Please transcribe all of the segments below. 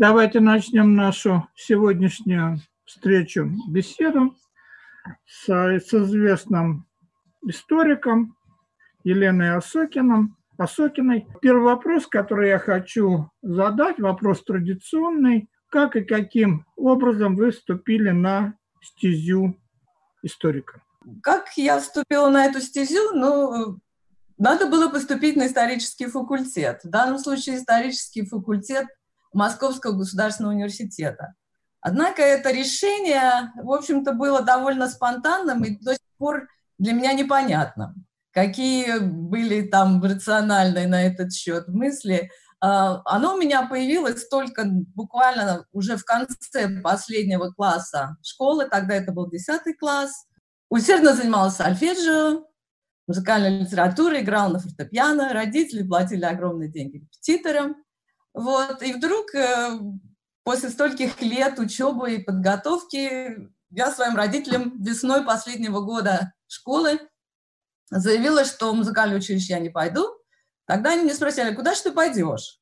Давайте начнем нашу сегодняшнюю встречу, беседу с, с известным историком Еленой Осокиным. Осокиной. Первый вопрос, который я хочу задать, вопрос традиционный. Как и каким образом вы вступили на стезю историка? Как я вступила на эту стезю? Ну, надо было поступить на исторический факультет. В данном случае исторический факультет Московского государственного университета. Однако это решение, в общем-то, было довольно спонтанным и до сих пор для меня непонятным. Какие были там рациональные на этот счет мысли. А, оно у меня появилось только буквально уже в конце последнего класса школы, тогда это был 10 класс. Усердно занималась сольфеджио, музыкальной литературой, играла на фортепиано, родители платили огромные деньги репетиторам. Вот, и вдруг э, после стольких лет учебы и подготовки я своим родителям весной последнего года школы заявила, что в музыкальное училище я не пойду. Тогда они меня спросили, куда же ты пойдешь?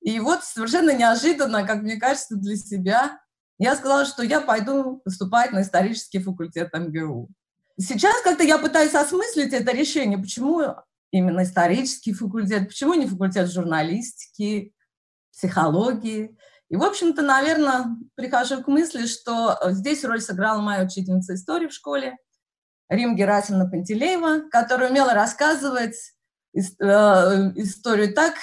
И вот совершенно неожиданно, как мне кажется, для себя, я сказала, что я пойду поступать на исторический факультет МГУ. Сейчас как-то я пытаюсь осмыслить это решение, почему именно исторический факультет, почему не факультет журналистики, психологии. И, в общем-то, наверное, прихожу к мысли, что здесь роль сыграла моя учительница истории в школе, Рим Герасимовна Пантелеева, которая умела рассказывать э, историю так,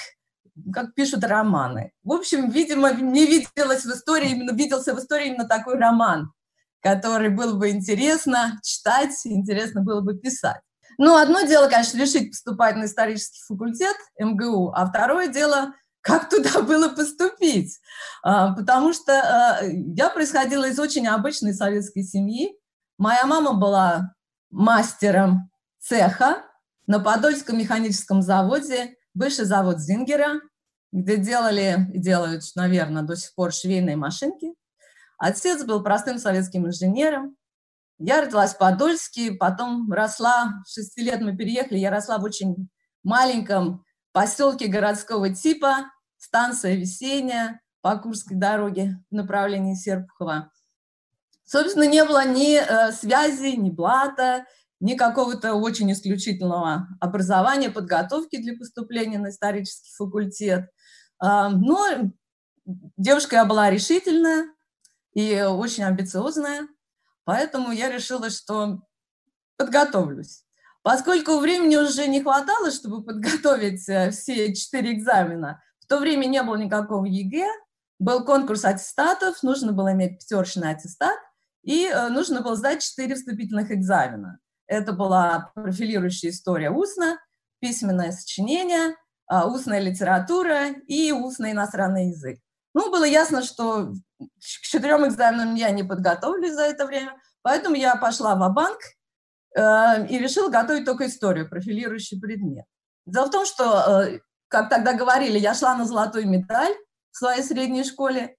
как пишут романы. В общем, видимо, мне виделось в истории, именно виделся в истории именно такой роман, который было бы интересно читать, интересно было бы писать. Ну, одно дело, конечно, решить поступать на исторический факультет МГУ, а второе дело как туда было поступить. А, потому что а, я происходила из очень обычной советской семьи. Моя мама была мастером цеха на Подольском механическом заводе, бывший завод Зингера, где делали и делают, наверное, до сих пор швейные машинки. Отец был простым советским инженером. Я родилась в Подольске, потом росла, в шести лет мы переехали, я росла в очень маленьком поселке городского типа, станция Весенняя по Курской дороге в направлении Серпухова. Собственно, не было ни э, связи, ни блата, ни какого-то очень исключительного образования, подготовки для поступления на исторический факультет. Э, но девушка я была решительная и очень амбициозная, поэтому я решила, что подготовлюсь. Поскольку времени уже не хватало, чтобы подготовить э, все четыре экзамена, в то время не было никакого ЕГЭ, был конкурс аттестатов, нужно было иметь пятерочный аттестат, и э, нужно было сдать четыре вступительных экзамена. Это была профилирующая история устно, письменное сочинение, э, устная литература и устный иностранный язык. Ну, было ясно, что к четырем экзаменам я не подготовлюсь за это время, поэтому я пошла в банк и решила готовить только историю, профилирующий предмет. Дело в том, что, э, как тогда говорили, я шла на золотую медаль в своей средней школе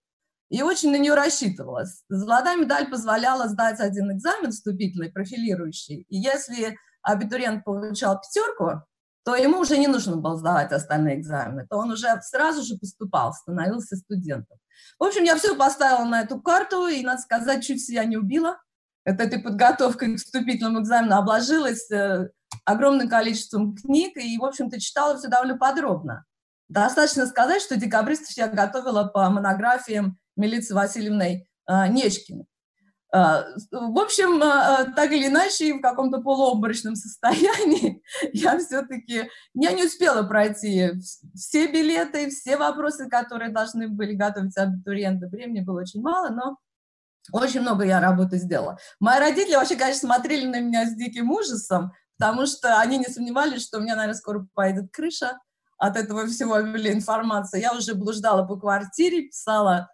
и очень на нее рассчитывала. Золотая медаль позволяла сдать один экзамен вступительный, профилирующий, и если абитуриент получал пятерку, то ему уже не нужно было сдавать остальные экзамены, то он уже сразу же поступал, становился студентом. В общем, я все поставила на эту карту, и, надо сказать, чуть себя не убила – этой подготовкой к вступительному экзамену обложилась э, огромным количеством книг и, в общем-то, читала все довольно подробно. Достаточно сказать, что декабристов я готовила по монографиям Милицы Васильевной э, Нечкиной. Э, в общем, так или иначе, в каком-то полуобморочном состоянии я все-таки я не успела пройти все билеты, все вопросы, которые должны были готовить абитуриенты. Времени было очень мало, но очень много я работы сделала. Мои родители вообще, конечно, смотрели на меня с диким ужасом, потому что они не сомневались, что у меня, наверное, скоро поедет крыша от этого всего объявления информации. Я уже блуждала по квартире, писала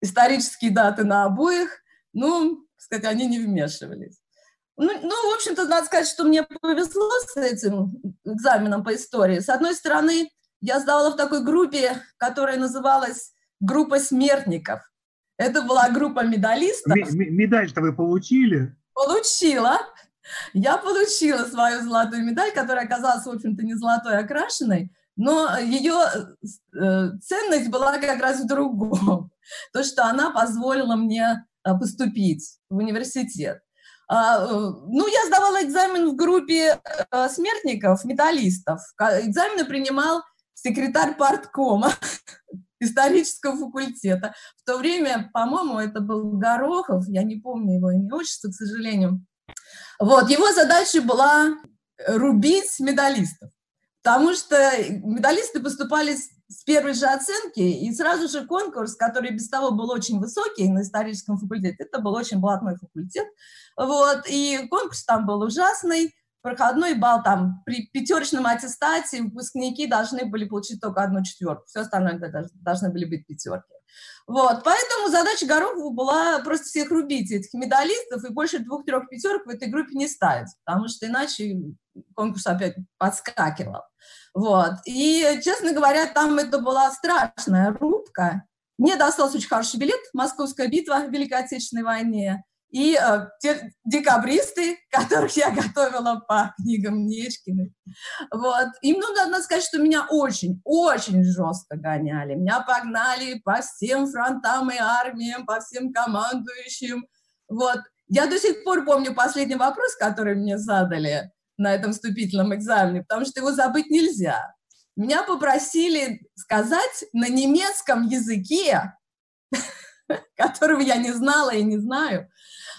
исторические даты на обоих. Ну, сказать, они не вмешивались. Ну, ну, в общем-то, надо сказать, что мне повезло с этим экзаменом по истории. С одной стороны, я сдавала в такой группе, которая называлась «Группа смертников». Это была группа медалистов. Медаль-то вы получили? Получила. Я получила свою золотую медаль, которая оказалась, в общем-то, не золотой, а окрашенной. Но ее э, ценность была как раз в другом. То, что она позволила мне э, поступить в университет. А, э, ну, я сдавала экзамен в группе смертников, металлистов. Экзамены принимал секретарь парткома исторического факультета. В то время, по-моему, это был Горохов, я не помню его имя, отчество, к сожалению. Вот, его задача была рубить медалистов, потому что медалисты поступали с первой же оценки, и сразу же конкурс, который без того был очень высокий на историческом факультете, это был очень блатной факультет, вот, и конкурс там был ужасный, проходной балл там при пятерочном аттестате выпускники должны были получить только одну четверку, все остальное должны были быть пятерки. Вот, поэтому задача Горохова была просто всех рубить, этих медалистов, и больше двух-трех пятерок в этой группе не ставить, потому что иначе конкурс опять подскакивал. Вот, и, честно говоря, там это была страшная рубка. Мне достался очень хороший билет «Московская битва» в Великой Отечественной войне и э, те декабристы, которых я готовила по книгам Нечкины. Вот. Им ну, надо сказать, что меня очень, очень жестко гоняли. Меня погнали по всем фронтам и армиям, по всем командующим. Вот. Я до сих пор помню последний вопрос, который мне задали на этом вступительном экзамене, потому что его забыть нельзя. Меня попросили сказать на немецком языке, которого я не знала и не знаю,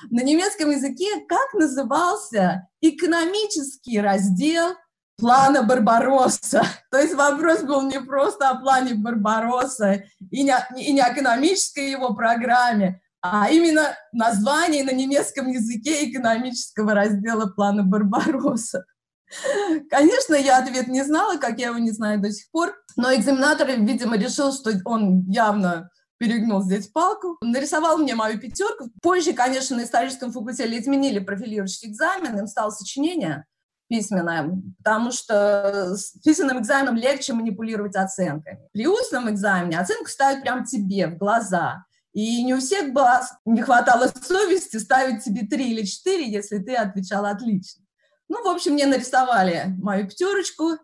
на немецком языке, как назывался экономический раздел плана Барбаросса. То есть вопрос был не просто о плане Барбаросса и не, и не экономической его программе, а именно название на немецком языке экономического раздела плана Барбаросса. Конечно, я ответ не знала, как я его не знаю до сих пор, но экзаменатор, видимо, решил, что он явно перегнул здесь палку, нарисовал мне мою пятерку. Позже, конечно, на историческом факультете изменили профилирующий экзамен, им стало сочинение письменное, потому что с письменным экзаменом легче манипулировать оценками. При устном экзамене оценку ставят прямо тебе в глаза. И не у всех было, не хватало совести ставить тебе три или четыре, если ты отвечал отлично. Ну, в общем, мне нарисовали мою пятерочку,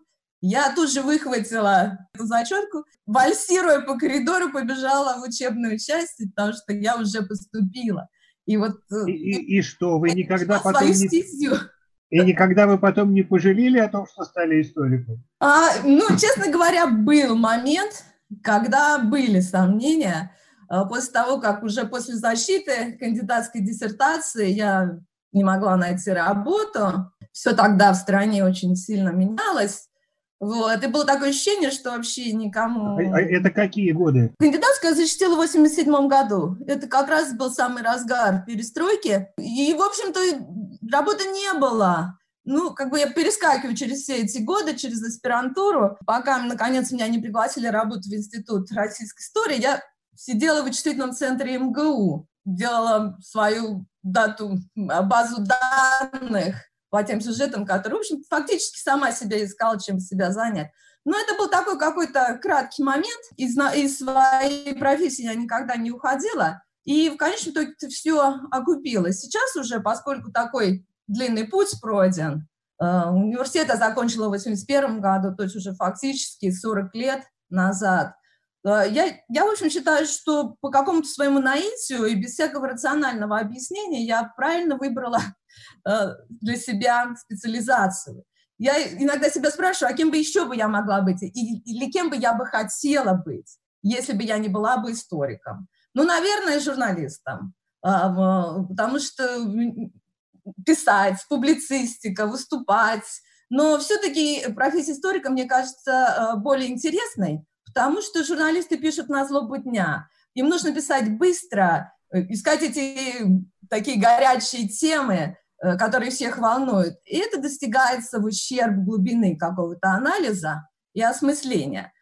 я тут же выхватила эту зачетку, вальсируя по коридору, побежала в учебную часть, потому что я уже поступила. И вот... Э, и, и, и что, вы никогда потом не... Стезю. И никогда вы потом не пожалели о том, что стали историком? А, ну, честно говоря, был момент, когда были сомнения. А, после того, как уже после защиты кандидатской диссертации я не могла найти работу, все тогда в стране очень сильно менялось. Вот. И было такое ощущение, что вообще никому... А, а это какие годы? Кандидатскую защитила в 87 году. Это как раз был самый разгар перестройки. И, в общем-то, работы не было. Ну, как бы я перескакиваю через все эти годы, через аспирантуру, пока, наконец, меня не пригласили работать в Институт российской истории, я сидела в вычислительном центре МГУ, делала свою дату, базу данных, по тем сюжетам, которые, в общем, фактически сама себя искала, чем себя занять. Но это был такой какой-то краткий момент. Из, из своей профессии я никогда не уходила. И в конечном итоге все окупилось. Сейчас уже, поскольку такой длинный путь пройден, э, университет я закончила в 81 году, то есть уже фактически 40 лет назад. Э, я, я, в общем, считаю, что по какому-то своему наитию и без всякого рационального объяснения я правильно выбрала Э, для себя специализацию. Я иногда себя спрашиваю, а кем бы еще бы я могла быть, или кем бы я бы хотела быть, если бы я не была бы историком. Ну, наверное, журналистом, а, потому что писать, публицистика, выступать. Но все-таки профессия историка, мне кажется, э, более интересной, потому что журналисты пишут на злобу дня. Им нужно писать быстро, э, искать эти такие горячие темы, Э, которые всех волнуют. И это достигается в ущерб глубины какого-то анализа и осмысления.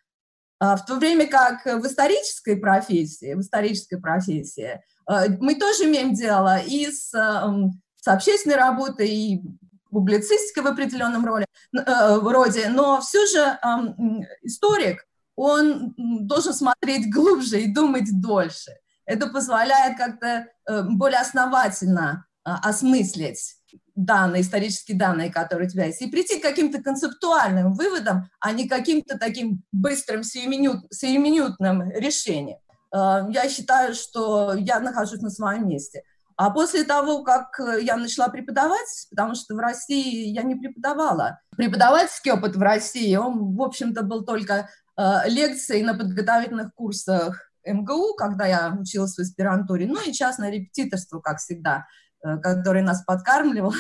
А в то время как в исторической профессии, в исторической профессии э, мы тоже имеем дело и с, эм, с общественной работой, и публицистикой в определенном роли, роде, но все же эм, историк, он должен смотреть глубже и думать дольше. Это позволяет как-то более основательно а, осмыслить данные, исторические данные, которые у тебя есть, и прийти к каким-то концептуальным выводам, а не каким-то таким быстрым, сиюминут, сиюминутным решением. Э, я считаю, что я нахожусь на своем месте. А после того, как я начала преподавать, потому что в России я не преподавала, преподавательский опыт в России, он, в общем-то, был только э, лекции на подготовительных курсах МГУ, когда я училась в аспирантуре, ну и частное репетиторство, как всегда, э, который нас подкармливал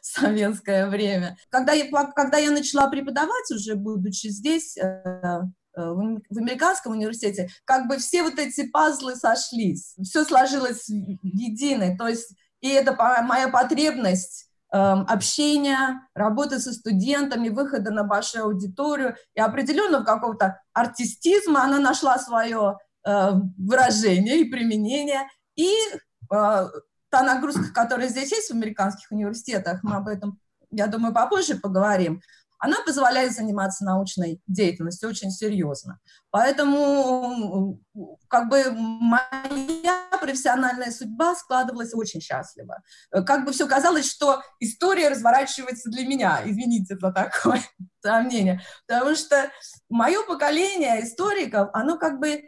в советское время. Когда я, когда я начала преподавать, уже будучи здесь, э, в американском университете, как бы все вот эти пазлы сошлись, все сложилось единое, то есть и это моя потребность общения, работы со студентами, выхода на большую аудиторию и определенного какого-то артистизма, она нашла свое Э, выражение и применение. И э, та нагрузка, которая здесь есть в американских университетах, мы об этом, я думаю, попозже поговорим, она позволяет заниматься научной деятельностью очень серьезно. Поэтому как бы моя профессиональная судьба складывалась очень счастливо. Как бы все казалось, что история разворачивается для меня. Извините за такое сомнение. Потому что мое поколение историков, оно как бы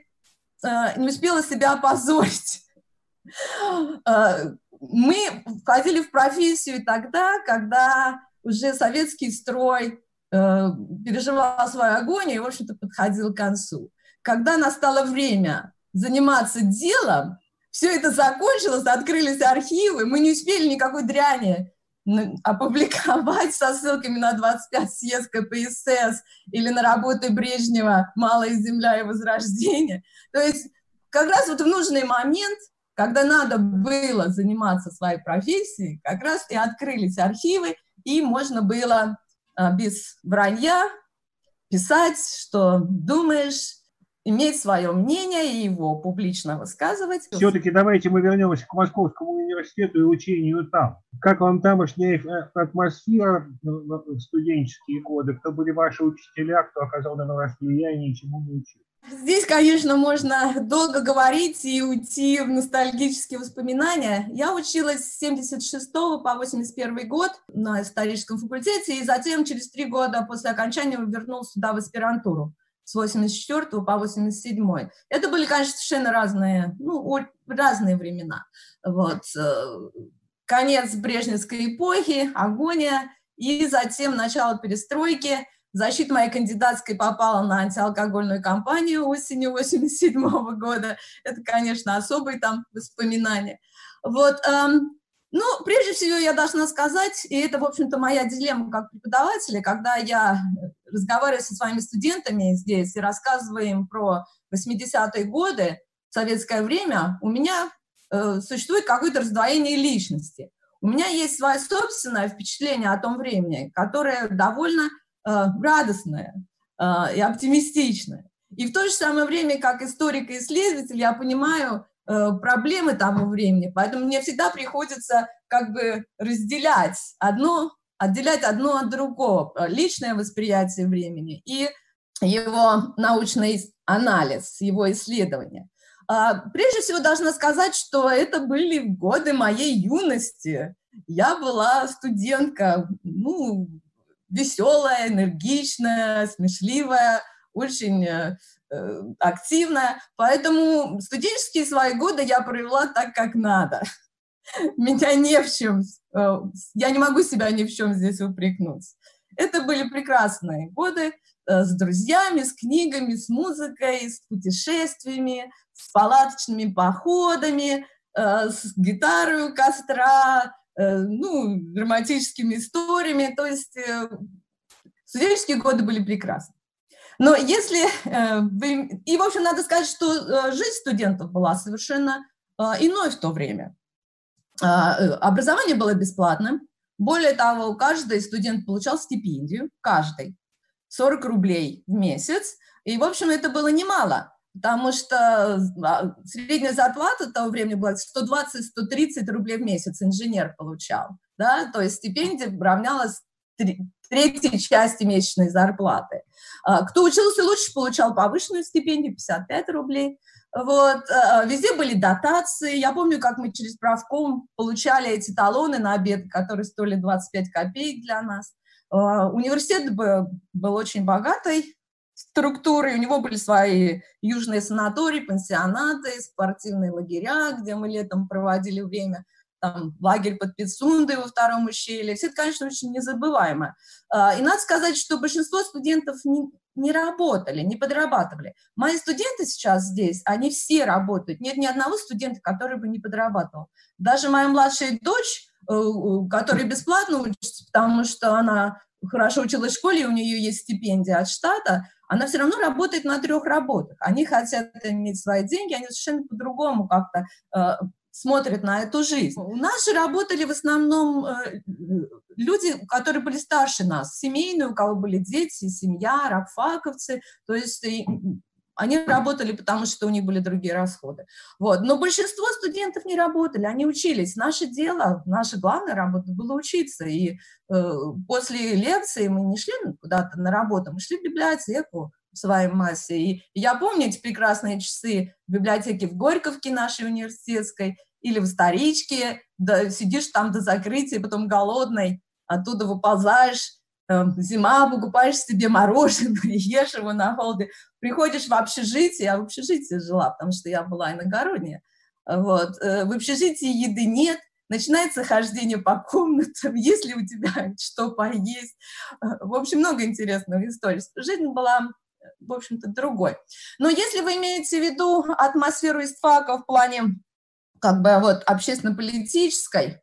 Э, не успела себя опозорить. Э, мы входили в профессию тогда, когда уже советский строй переживал свою агонию и, в общем-то, подходил к концу. Когда настало время заниматься делом, все это закончилось, открылись архивы, мы не успели никакой дряни опубликовать со ссылками на 25 съезд КПСС или на работы Брежнева «Малая земля и возрождение». То есть как раз вот в нужный момент, когда надо было заниматься своей профессией, как раз и открылись архивы, и можно было без вранья писать, что думаешь, иметь свое мнение и его публично высказывать. Все-таки давайте мы вернемся к Московскому университету и учению там. Как вам тамошняя э, атмосфера в студенческие годы? Кто были ваши учителя, кто оказал на вас влияние и чему не учил? Здесь, конечно, можно долго говорить и уйти в ностальгические воспоминания. Я училась с 76 по 81 год на историческом факультете, и затем через три года после окончания вернулась сюда в аспирантуру с 84 по 87. Это были, конечно, совершенно разные, ну, разные времена. Вот. Э, конец Брежневской эпохи, агония, и затем начало перестройки. Защита моей кандидатской попала на антиалкогольную кампанию осенью 87 года. Это, конечно, особые там воспоминания. Вот, эм, ну, прежде всего, я должна сказать, и это, в общем-то, моя дилемма как преподавателя, когда я разговариваю со своими студентами здесь и рассказываю им про 80-е годы, советское время, у меня э, существует какое-то раздвоение личности. У меня есть свое собственное впечатление о том времени, которое довольно радостное э, и оптимистичное. И в то же самое время, как историк и исследователь, я понимаю, Э, проблемы того времени, поэтому мне всегда приходится как бы разделять одно, отделять одно от другого, э, личное восприятие времени и его научный анализ, его исследование. А, прежде всего должна сказать, что это были годы моей юности. Я была студентка, ну, веселая, энергичная, смешливая, очень э, Э, активная, поэтому студенческие свои годы я провела так, как надо. Меня не в чем, э, я не могу себя ни в чем здесь упрекнуть. Это были прекрасные годы с друзьями, с книгами, с музыкой, с путешествиями, с палаточными походами, с гитарой у костра, ну, драматическими историями. То есть студенческие годы были прекрасны. Но если э. И, в общем, надо сказать, что э, жизнь студентов была совершенно э, иной в то время. А, образование было бесплатным. Более того, каждый студент получал стипендию, каждый, 40 рублей в месяц. И, в общем, это было немало, потому что а, средняя зарплата того времени была 120-130 рублей в месяц инженер получал. Да? То есть стипендия равнялась третьей части месячной зарплаты. А, кто учился лучше, получал повышенную стипендию 55 рублей. Вот, везде были дотации. Я помню, как мы через правком получали эти талоны на обед, которые стоили 25 копеек для нас. Университет был очень богатый, структуры, у него были свои южные санатории, пансионаты, спортивные лагеря, где мы летом проводили время, там лагерь под Пицундой во втором ущелье. Все это, конечно, очень незабываемо. А, и надо сказать, что большинство студентов не, не работали, не подрабатывали. Мои студенты сейчас здесь, они все работают. Нет ни одного студента, который бы не подрабатывал. Даже моя младшая дочь, э, которая бесплатно учится, потому что она хорошо училась в школе, у нее есть стипендия от штата, она все равно работает на трех работах. Они хотят иметь свои деньги, они совершенно по-другому как-то э, смотрят на эту жизнь. У нас же работали в основном э, люди, которые были старше нас, семейные, у кого были дети, семья, рабфаковцы, то есть они работали, потому что у них были другие расходы. Вот. Но большинство студентов не работали, они учились. Наше дело, наша главная работа была учиться. И э, после лекции мы не шли куда-то на работу, мы шли в библиотеку в своей массе. И я помню эти прекрасные часы в библиотеке в Горьковке нашей университетской или в Старичке, да, сидишь там до закрытия, потом голодный, оттуда выползаешь, зима, покупаешь себе мороженое, ешь его на холоде, приходишь в общежитие, я в общежитии жила, потому что я была иногородняя, вот, э, в общежитии еды нет, начинается хождение по комнатам, если у тебя что поесть. Э, в общем, много интересных историй. Жизнь была, в общем-то, другой. Но если вы имеете в виду атмосферу истфака в плане как бы вот общественно-политической э,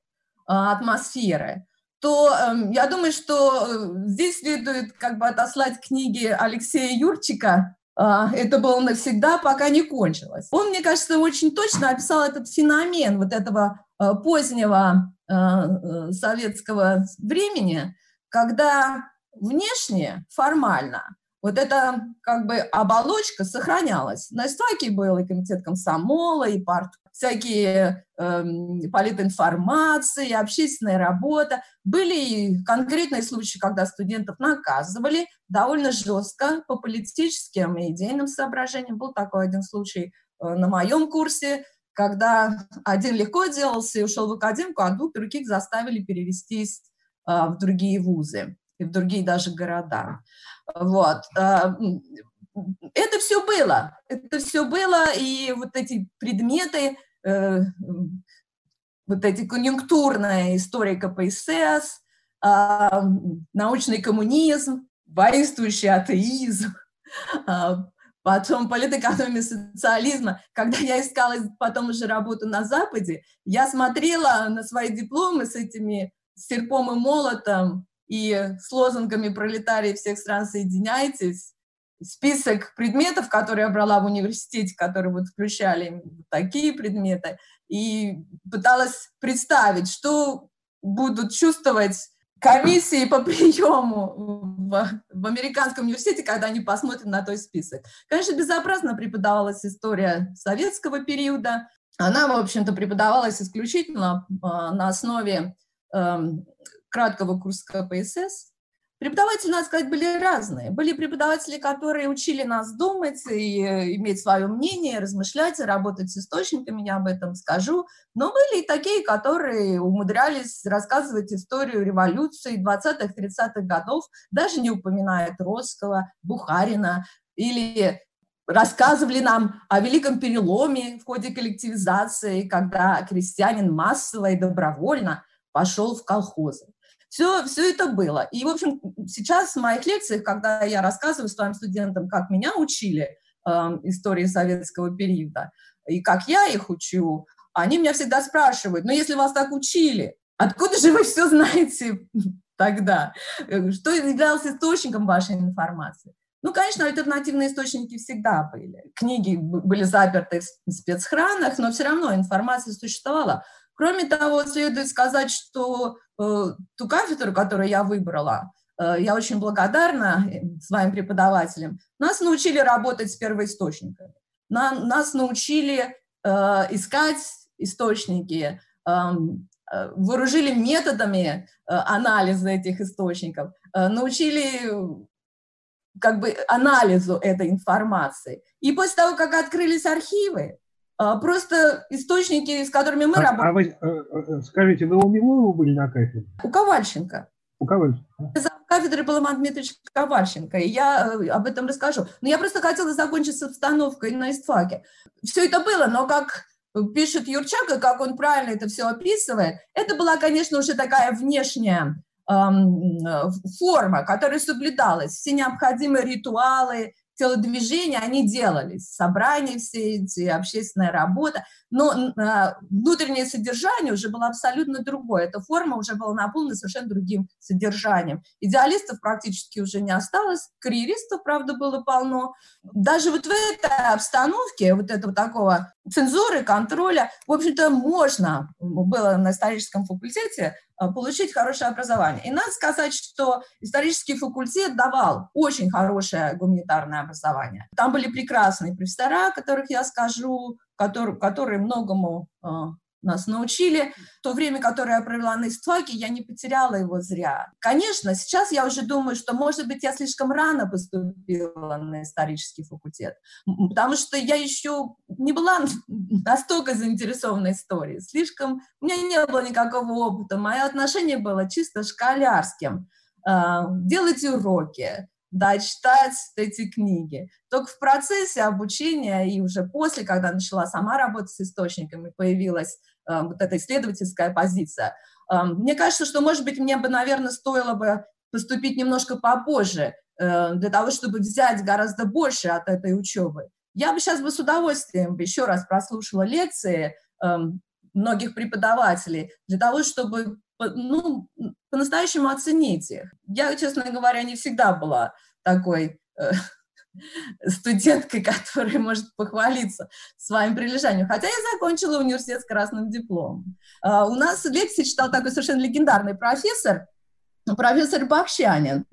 атмосферы, то э, я думаю, что э, здесь следует как бы отослать книги Алексея Юрчика э, «Это было навсегда, пока не кончилось». Он, мне кажется, очень точно описал этот феномен вот этого э, позднего э, э советского времени, когда внешне, формально, вот эта как бы оболочка сохранялась. На Истаке был и комитет комсомола, и парт всякие э, политинформации, общественная работа. Были и конкретные случаи, когда студентов наказывали довольно жестко по политическим и идейным соображениям. Был такой один случай э, на моем курсе, когда один легко делался и ушел в академику, а двух других заставили перевестись э, в другие вузы и в другие даже города. Вот. Э, это все было, это все было, и вот эти предметы, вот эти конъюнктурная история КПСС, э, научный коммунизм, воинствующий атеизм, э, потом политэкономия социализма. Когда я искала потом уже работу на Западе, я смотрела на свои дипломы с этими серпом и молотом и с лозунгами «Пролетарии всех стран, соединяйтесь», список предметов, которые я брала в университете, которые вот включали такие предметы, и пыталась представить, что будут чувствовать комиссии по приему в, в американском университете, когда они посмотрят на той список. Конечно, безобразно преподавалась история советского периода. Она, в общем-то, преподавалась исключительно э, на основе э, краткого курса КПСС, Преподаватели, надо сказать, были разные. Были преподаватели, которые учили нас думать и э, иметь свое мнение, размышлять, работать с источниками, я об этом скажу. Но были и такие, которые умудрялись рассказывать историю революции 20-х, 30-х годов, даже не упоминая Троцкого, Бухарина или рассказывали нам о великом переломе в ходе коллективизации, когда крестьянин массово и добровольно пошел в колхозы. Все, все это было. И, в общем, сейчас в моих лекциях, когда я рассказываю своим студентам, как меня учили э, истории советского периода, и как я их учу, они меня всегда спрашивают, ну, если вас так учили, откуда же вы все знаете тогда? Что являлось источником вашей информации? Ну, конечно, альтернативные источники всегда были. Книги были заперты в спецхранах, но все равно информация существовала. Кроме того, следует сказать, что э, ту кафедру, которую я выбрала, э, я очень благодарна э, своим преподавателям, нас научили работать с первоисточниками. Нам, нас научили э, искать источники, эм, э, вооружили методами э, анализа этих источников, научили как бы анализу этой информации. И после того, как открылись архивы, просто источники, с которыми мы а, работаем. А вы, э, э, скажите, вы у Милуева были на кафедре? У Ковальченко. У Ковальченко. За кафедрой был Иван Дмитриевич Ковальченко, и я э, об этом расскажу. Но я просто хотела закончить с обстановкой на истфаке. Все это было, но как пишет Юрчак, и как он правильно это все описывает, это была, конечно, уже такая внешняя форма, которая соблюдалась, все необходимые ритуалы, телодвижения, они делались, собрания все эти, общественная работа, но э, внутреннее содержание уже было абсолютно другое. Эта форма уже была наполнена совершенно другим содержанием. Идеалистов практически уже не осталось, карьеристов, правда, было полно. Даже вот в этой обстановке, вот этого такого цензуры, контроля, в общем-то, можно было на историческом факультете Э, получить хорошее образование. И надо сказать, что исторический факультет давал очень хорошее гуманитарное образование. Там были прекрасные профессора, которых я скажу, которые, которые многому э, нас научили. То время, которое я провела на истфаке, я не потеряла его зря. Конечно, сейчас я уже думаю, что, может быть, я слишком рано поступила на исторический факультет, потому что я еще не была настолько заинтересована историей. Слишком... У меня не было никакого опыта. Мое отношение было чисто школярским. А, делать уроки, да, читать эти книги. Только в процессе обучения и уже после, когда начала сама работать с источниками, появилась вот эта исследовательская позиция. Э, мне кажется, что, может быть, мне бы, наверное, стоило бы поступить немножко попозже, э, для того, чтобы взять гораздо больше от этой учебы. Я бы сейчас бы с удовольствием еще раз прослушала лекции э, многих преподавателей для того, чтобы ну, по-настоящему оценить их. Я, честно говоря, не всегда была такой э, студенткой, которая может похвалиться своим прилежанием. Хотя я закончила университет с красным дипломом. Uh, у нас лекции читал такой совершенно легендарный профессор, профессор Бахщанин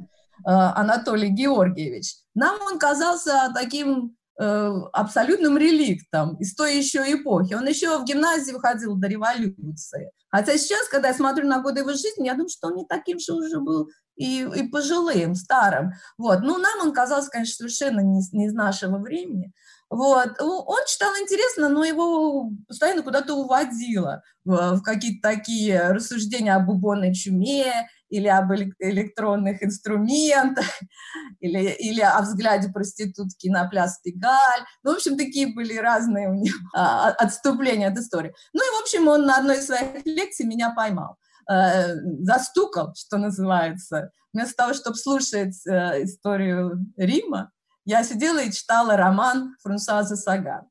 uh, Анатолий Георгиевич. Нам он казался таким Э, абсолютным реликтом из той еще эпохи. Он еще в гимназии выходил до революции. Хотя сейчас, когда я смотрю на годы его жизни, я думаю, что он не таким же уже был и, и пожилым, старым. Вот. Ну, нам он казался, конечно, совершенно не, не из нашего времени. Вот. Он читал интересно, но его постоянно куда-то уводило в, какие-то такие рассуждения об убойной чуме, или об электронных инструментах, или, или о взгляде проститутки на пляс Пегаль. Ну, в общем, такие были разные у него а, отступления от истории. Ну и, в общем, он на одной из своих лекций меня поймал э, застукал, что называется. Вместо того, чтобы слушать э, историю Рима, я сидела и читала роман Франсуаза Саган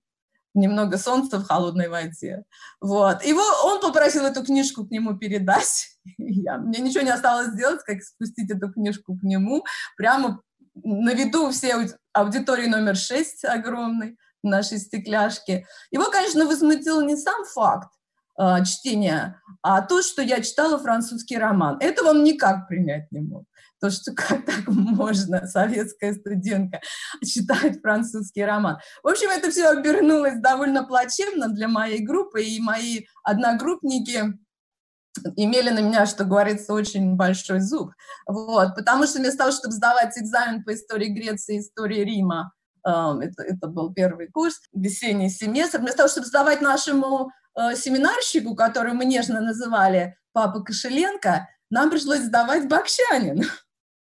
немного солнца в холодной воде. Вот. Его, он попросил эту книжку к нему передать. Я, мне ничего не осталось сделать, как спустить эту книжку к нему. Прямо на виду все аудитории номер 6 огромной нашей стекляшки. Его, конечно, возмутил не сам факт э, чтения, а то, что я читала французский роман. Этого он никак принять не мог то, что как так можно, советская студентка, читать французский роман. В общем, это все обернулось довольно плачевно для моей группы, и мои одногруппники имели на меня, что говорится, очень большой зуб. Вот, потому что вместо того, чтобы сдавать экзамен по истории Греции, истории Рима, э, это, это был первый курс, весенний семестр, вместо того, чтобы сдавать нашему семинарщику, который мы нежно называли Папа Кошеленко, нам пришлось сдавать Бакщанин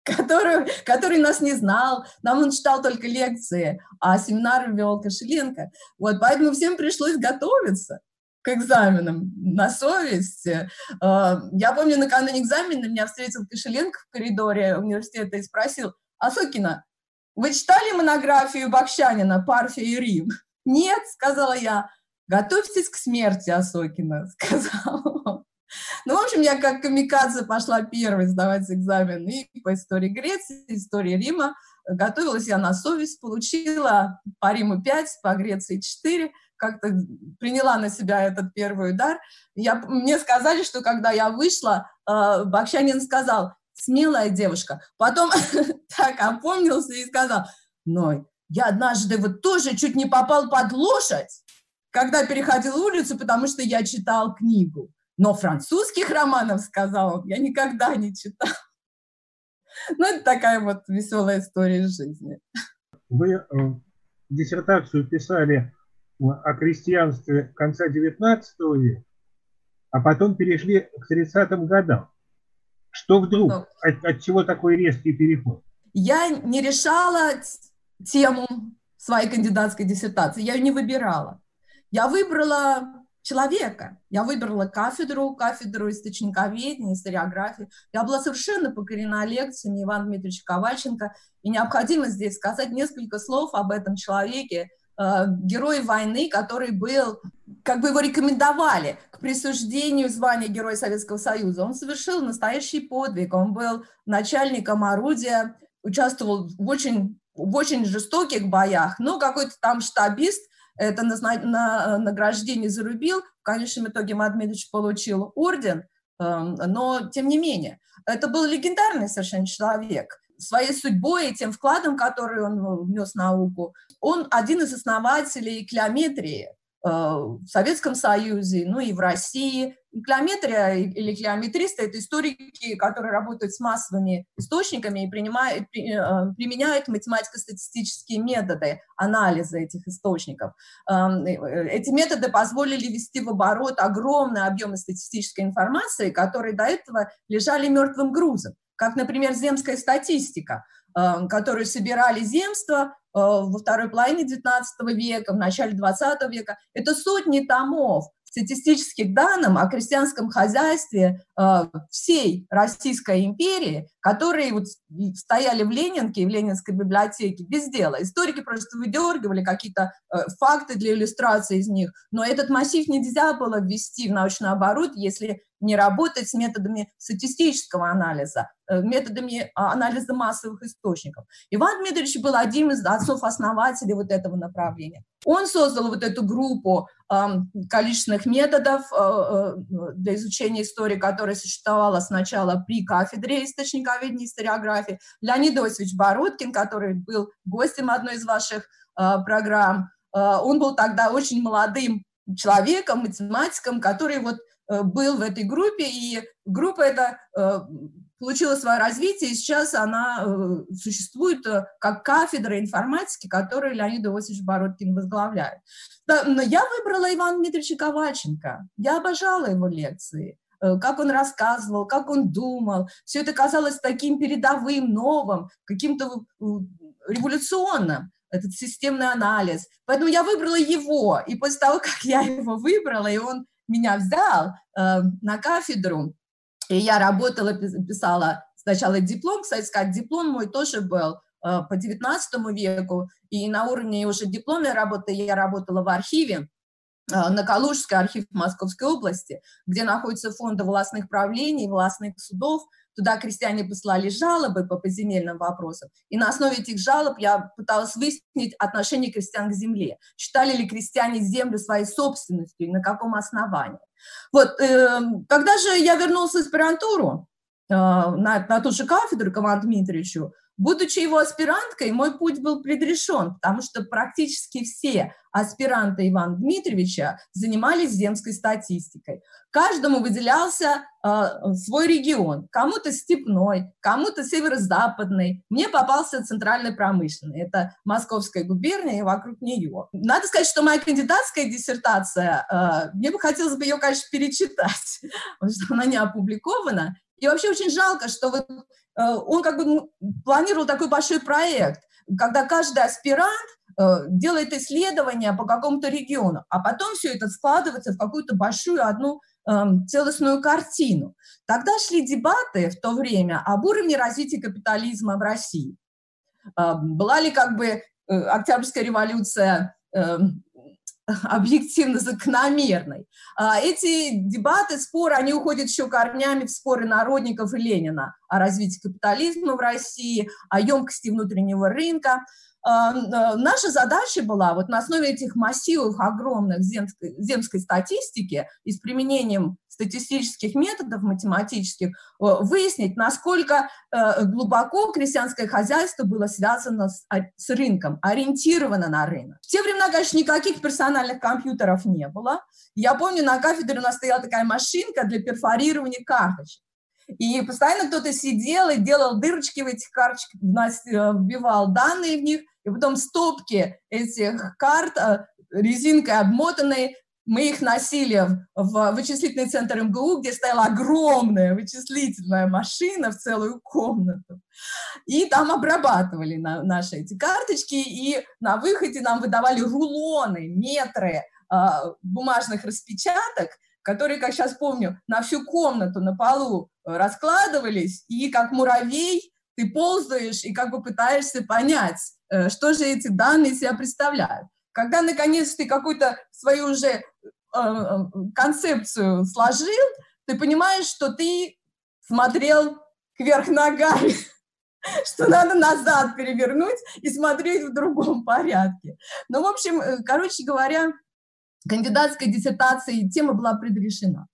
который, который нас не знал, нам он читал только лекции, а семинар вел Кошеленко. Вот, поэтому всем пришлось готовиться к экзаменам на совесть. Э, я помню, накануне экзамена меня встретил Кошеленко в коридоре университета и спросил, Асокина, вы читали монографию Бакщанина «Парфия и Рим»? Нет, сказала я. Готовьтесь к смерти, Асокина, сказал он. Ну, в общем, я как камикадзе пошла первой сдавать экзамен и по истории Греции, истории Рима. Готовилась я на совесть, получила по Риму 5, по Греции 4, как-то приняла на себя этот первый удар. Я, мне сказали, что когда я вышла, э, Бакщанин сказал, смелая девушка. Потом так опомнился и сказал, Ной, я однажды вот тоже чуть не попал под лошадь, когда переходил улицу, потому что я читал книгу. Но французских романов, сказал он, я никогда не читал. Ну, это такая вот веселая история из жизни. Вы э, диссертацию писали о крестьянстве конца XIX века, а потом перешли к 30-м годам. Что вдруг? Ну, от, от чего такой резкий переход? Я не решала тему своей кандидатской диссертации, я ее не выбирала. Я выбрала человека. Я выбрала кафедру, кафедру источниковедения, историографии. Я была совершенно покорена лекциями Ивана Дмитриевича Ковальченко, и необходимо здесь сказать несколько слов об этом человеке, э, герой войны, который был, как бы его рекомендовали к присуждению звания Героя Советского Союза. Он совершил настоящий подвиг, он был начальником орудия, участвовал в очень, в очень жестоких боях, но какой-то там штабист – это на, на награждение зарубил. В конечном итоге Мадмедович получил орден, эм, но тем не менее. Это был легендарный совершенно человек. Своей судьбой и тем вкладом, который он внес в науку. Он один из основателей клеометрии, Э, в Советском Союзе, ну и в России. Клеометрия или клеометристы – это историки, которые работают с массовыми источниками и принимают, э, применяют математико-статистические методы анализа этих источников. Эм, э, эти методы позволили ввести в оборот огромные объемы статистической информации, которые до этого лежали мертвым грузом, как, например, земская статистика, которую собирали земства Э, во второй половине XIX века, в начале XX века. Это сотни томов статистических данных о крестьянском хозяйстве э, всей Российской империи, которые вот стояли в Ленинке и в Ленинской библиотеке без дела. Историки просто выдергивали какие-то э, факты для иллюстрации из них, но этот массив нельзя было ввести в научный оборот, если не работать с методами статистического анализа, э, методами а, анализа массовых источников. Иван Дмитриевич был одним из отцов-основателей вот этого направления. Он создал вот эту группу количественных методов э, э, для изучения истории, которая существовала сначала при кафедре источниковедения и историографии. Леонид Иосифович Бородкин, который был гостем одной из ваших э, программ, он был тогда очень молодым человеком, математиком, который вот был в этой группе, и группа эта получила свое развитие, и сейчас она э, существует как кафедра информатики, которую Леонид Иосифович Бородкин возглавляет. но я выбрала Ивана Дмитриевича Ковальченко. Я обожала его лекции как он рассказывал, как он думал. Все это казалось таким передовым, новым, каким-то революционным, этот системный анализ. Поэтому я выбрала его. И после того, как я его выбрала, и он меня взял э, на кафедру, и я работала, писала сначала диплом, кстати сказать, диплом мой тоже был э, по 19 веку, и на уровне уже дипломной работы я работала в архиве, э, на Калужский архив Московской области, где находятся фонды властных правлений, властных судов, Туда крестьяне послали жалобы по поземельным вопросам, и на основе этих жалоб я пыталась выяснить отношение крестьян к земле. Считали ли крестьяне землю своей собственностью и на каком основании. Вот, э, когда же я вернулась в аспирантуру, э, на, на ту же кафедру к Ивану Дмитриевичу, Будучи его аспиранткой, мой путь был предрешен, потому что практически все аспиранты Ивана Дмитриевича занимались земской статистикой. Каждому выделялся э, свой регион, кому-то степной, кому-то северо-западный. Мне попался центральный промышленный, это Московская губерния и вокруг нее. Надо сказать, что моя кандидатская диссертация, э, мне бы хотелось бы ее, конечно, перечитать, потому что она не опубликована, и вообще очень жалко, что вот э, он как бы планировал такой большой проект, когда каждый аспирант э, делает исследования по какому-то региону, а потом все это складывается в какую-то большую одну эм, целостную картину. Тогда шли дебаты в то время об уровне развития капитализма в России. Э, была ли как бы Октябрьская революция эм, объективно закономерной. А, эти дебаты, споры, они уходят еще корнями в споры народников и Ленина о развитии капитализма в России, о емкости внутреннего рынка. А, наша задача была вот на основе этих массивов огромных земской, земской статистики и с применением статистических методов математических выяснить, насколько э, глубоко крестьянское хозяйство было связано с, а, с рынком, ориентировано на рынок. В те времена, конечно, никаких персональных компьютеров не было. Я помню, на кафедре у нас стояла такая машинка для перфорирования карточек. И постоянно кто-то сидел и делал дырочки в этих карточках, э, вбивал данные в них, и потом стопки этих карт э, резинкой обмотанные мы их носили в вычислительный центр МГУ, где стояла огромная вычислительная машина в целую комнату. И там обрабатывали на, наши эти карточки, и на выходе нам выдавали рулоны, метры э, бумажных распечаток, которые, как сейчас помню, на всю комнату на полу раскладывались, и как муравей ты ползаешь и как бы пытаешься понять, что же эти данные себя представляют. Когда, наконец, ты какую-то свою уже э, э, концепцию сложил, ты понимаешь, что ты смотрел кверх ногами, что надо назад перевернуть и смотреть в другом порядке. Ну, в общем, э, короче говоря, кандидатская диссертация тема была предрешена.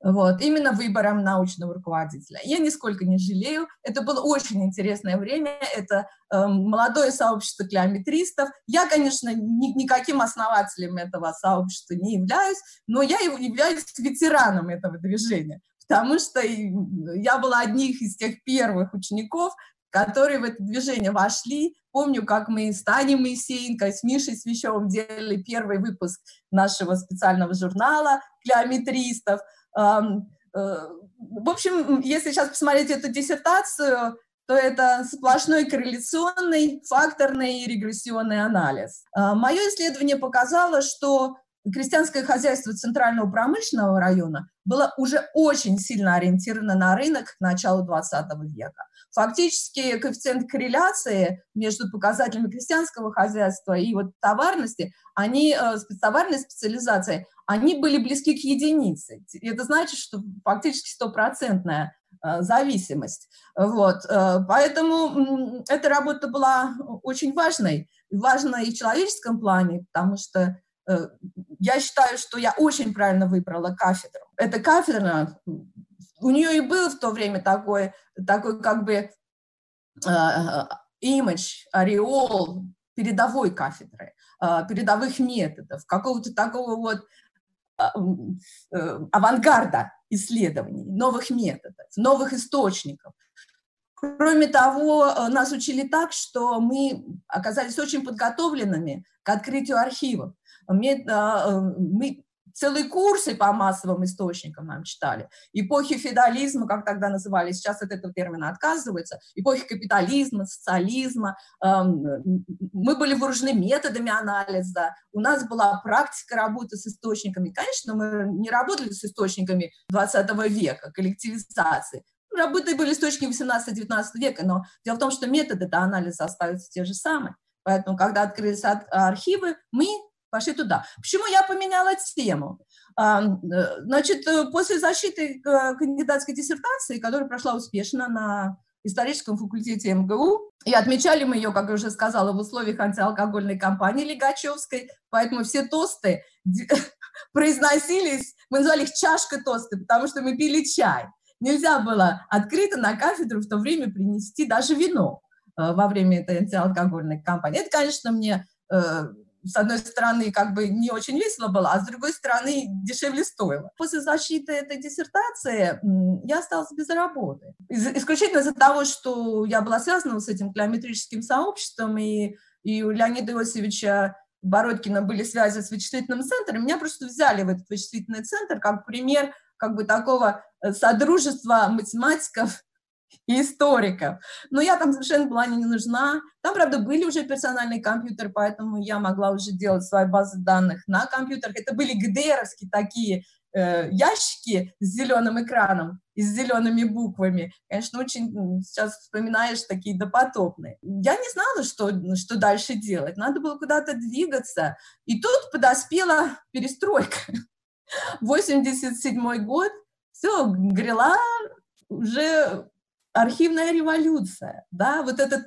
Вот, именно выбором научного руководителя. Я нисколько не жалею. Это было очень интересное время. Это э, молодое сообщество клеометристов. Я, конечно, ни, никаким основателем этого сообщества не являюсь, но я являюсь ветераном этого движения, потому что я была одних из тех первых учеников, которые в это движение вошли. Помню, как мы с Таней Моисеенко, с Мишей Свящевым делали первый выпуск нашего специального журнала «Клеометристов». Э, в общем, если сейчас посмотреть эту диссертацию, то это сплошной корреляционный, факторный и регрессионный анализ. А, Мое исследование показало, что крестьянское хозяйство Центрального промышленного района было уже очень сильно ориентировано на рынок к началу 20 века. Фактически коэффициент корреляции между показателями крестьянского хозяйства и вот товарности, они, э, товарной специализации, они были близки к единице. Это значит, что фактически стопроцентная э, зависимость. Вот. Э, поэтому эта работа была очень важной, важной и в человеческом плане, потому что я считаю, что я очень правильно выбрала кафедру. Эта кафедра, у нее и был в то время такой, такой как бы имидж, ореол передовой кафедры, передовых методов, какого-то такого вот э, авангарда исследований, новых методов, новых источников. Кроме того, э, нас учили так, что мы оказались очень подготовленными к открытию архивов. Мы, э, мы целые курсы по массовым источникам нам читали. Эпохи феодализма, как тогда называли, сейчас от этого термина отказываются, эпохи капитализма, социализма. Эм, мы были вооружены методами анализа, у нас была практика работы с источниками. Конечно, мы не работали с источниками 20 века, коллективизации, работы были источники 18-19 века, но дело в том, что методы анализа остаются те же самые. Поэтому, когда открылись архивы, мы пошли туда. Почему я поменяла тему? А, э, значит, э, после защиты э, кандидатской диссертации, которая прошла успешно на историческом факультете МГУ, и отмечали мы ее, как я уже сказала, в условиях антиалкогольной кампании Лигачевской, поэтому все тосты произносились, мы называли их чашка тосты, потому что мы пили чай. Нельзя было открыто на кафедру в то время принести даже вино во время этой антиалкогольной кампании. Это, конечно, мне с одной стороны, как бы не очень весело было, а с другой стороны, дешевле стоило. После защиты этой диссертации я осталась без работы. Исключительно из-за того, что я была связана с этим клеометрическим сообществом, и, и у Леонида Иосифовича Бородкина были связи с вычислительным центром, меня просто взяли в этот вычислительный центр как пример как бы такого э, содружества математиков и историков. Но я там совершенно была не нужна. Там, правда, были уже персональные компьютеры, поэтому я могла уже делать свои базы данных на компьютерах. Это были ГДРовские такие э, ящики с зеленым экраном и с зелеными буквами. Конечно, очень сейчас вспоминаешь такие допотопные. Я не знала, что, что дальше делать. Надо было куда-то двигаться. И тут подоспела перестройка. 87 год, все, грела уже архивная революция, да, вот этот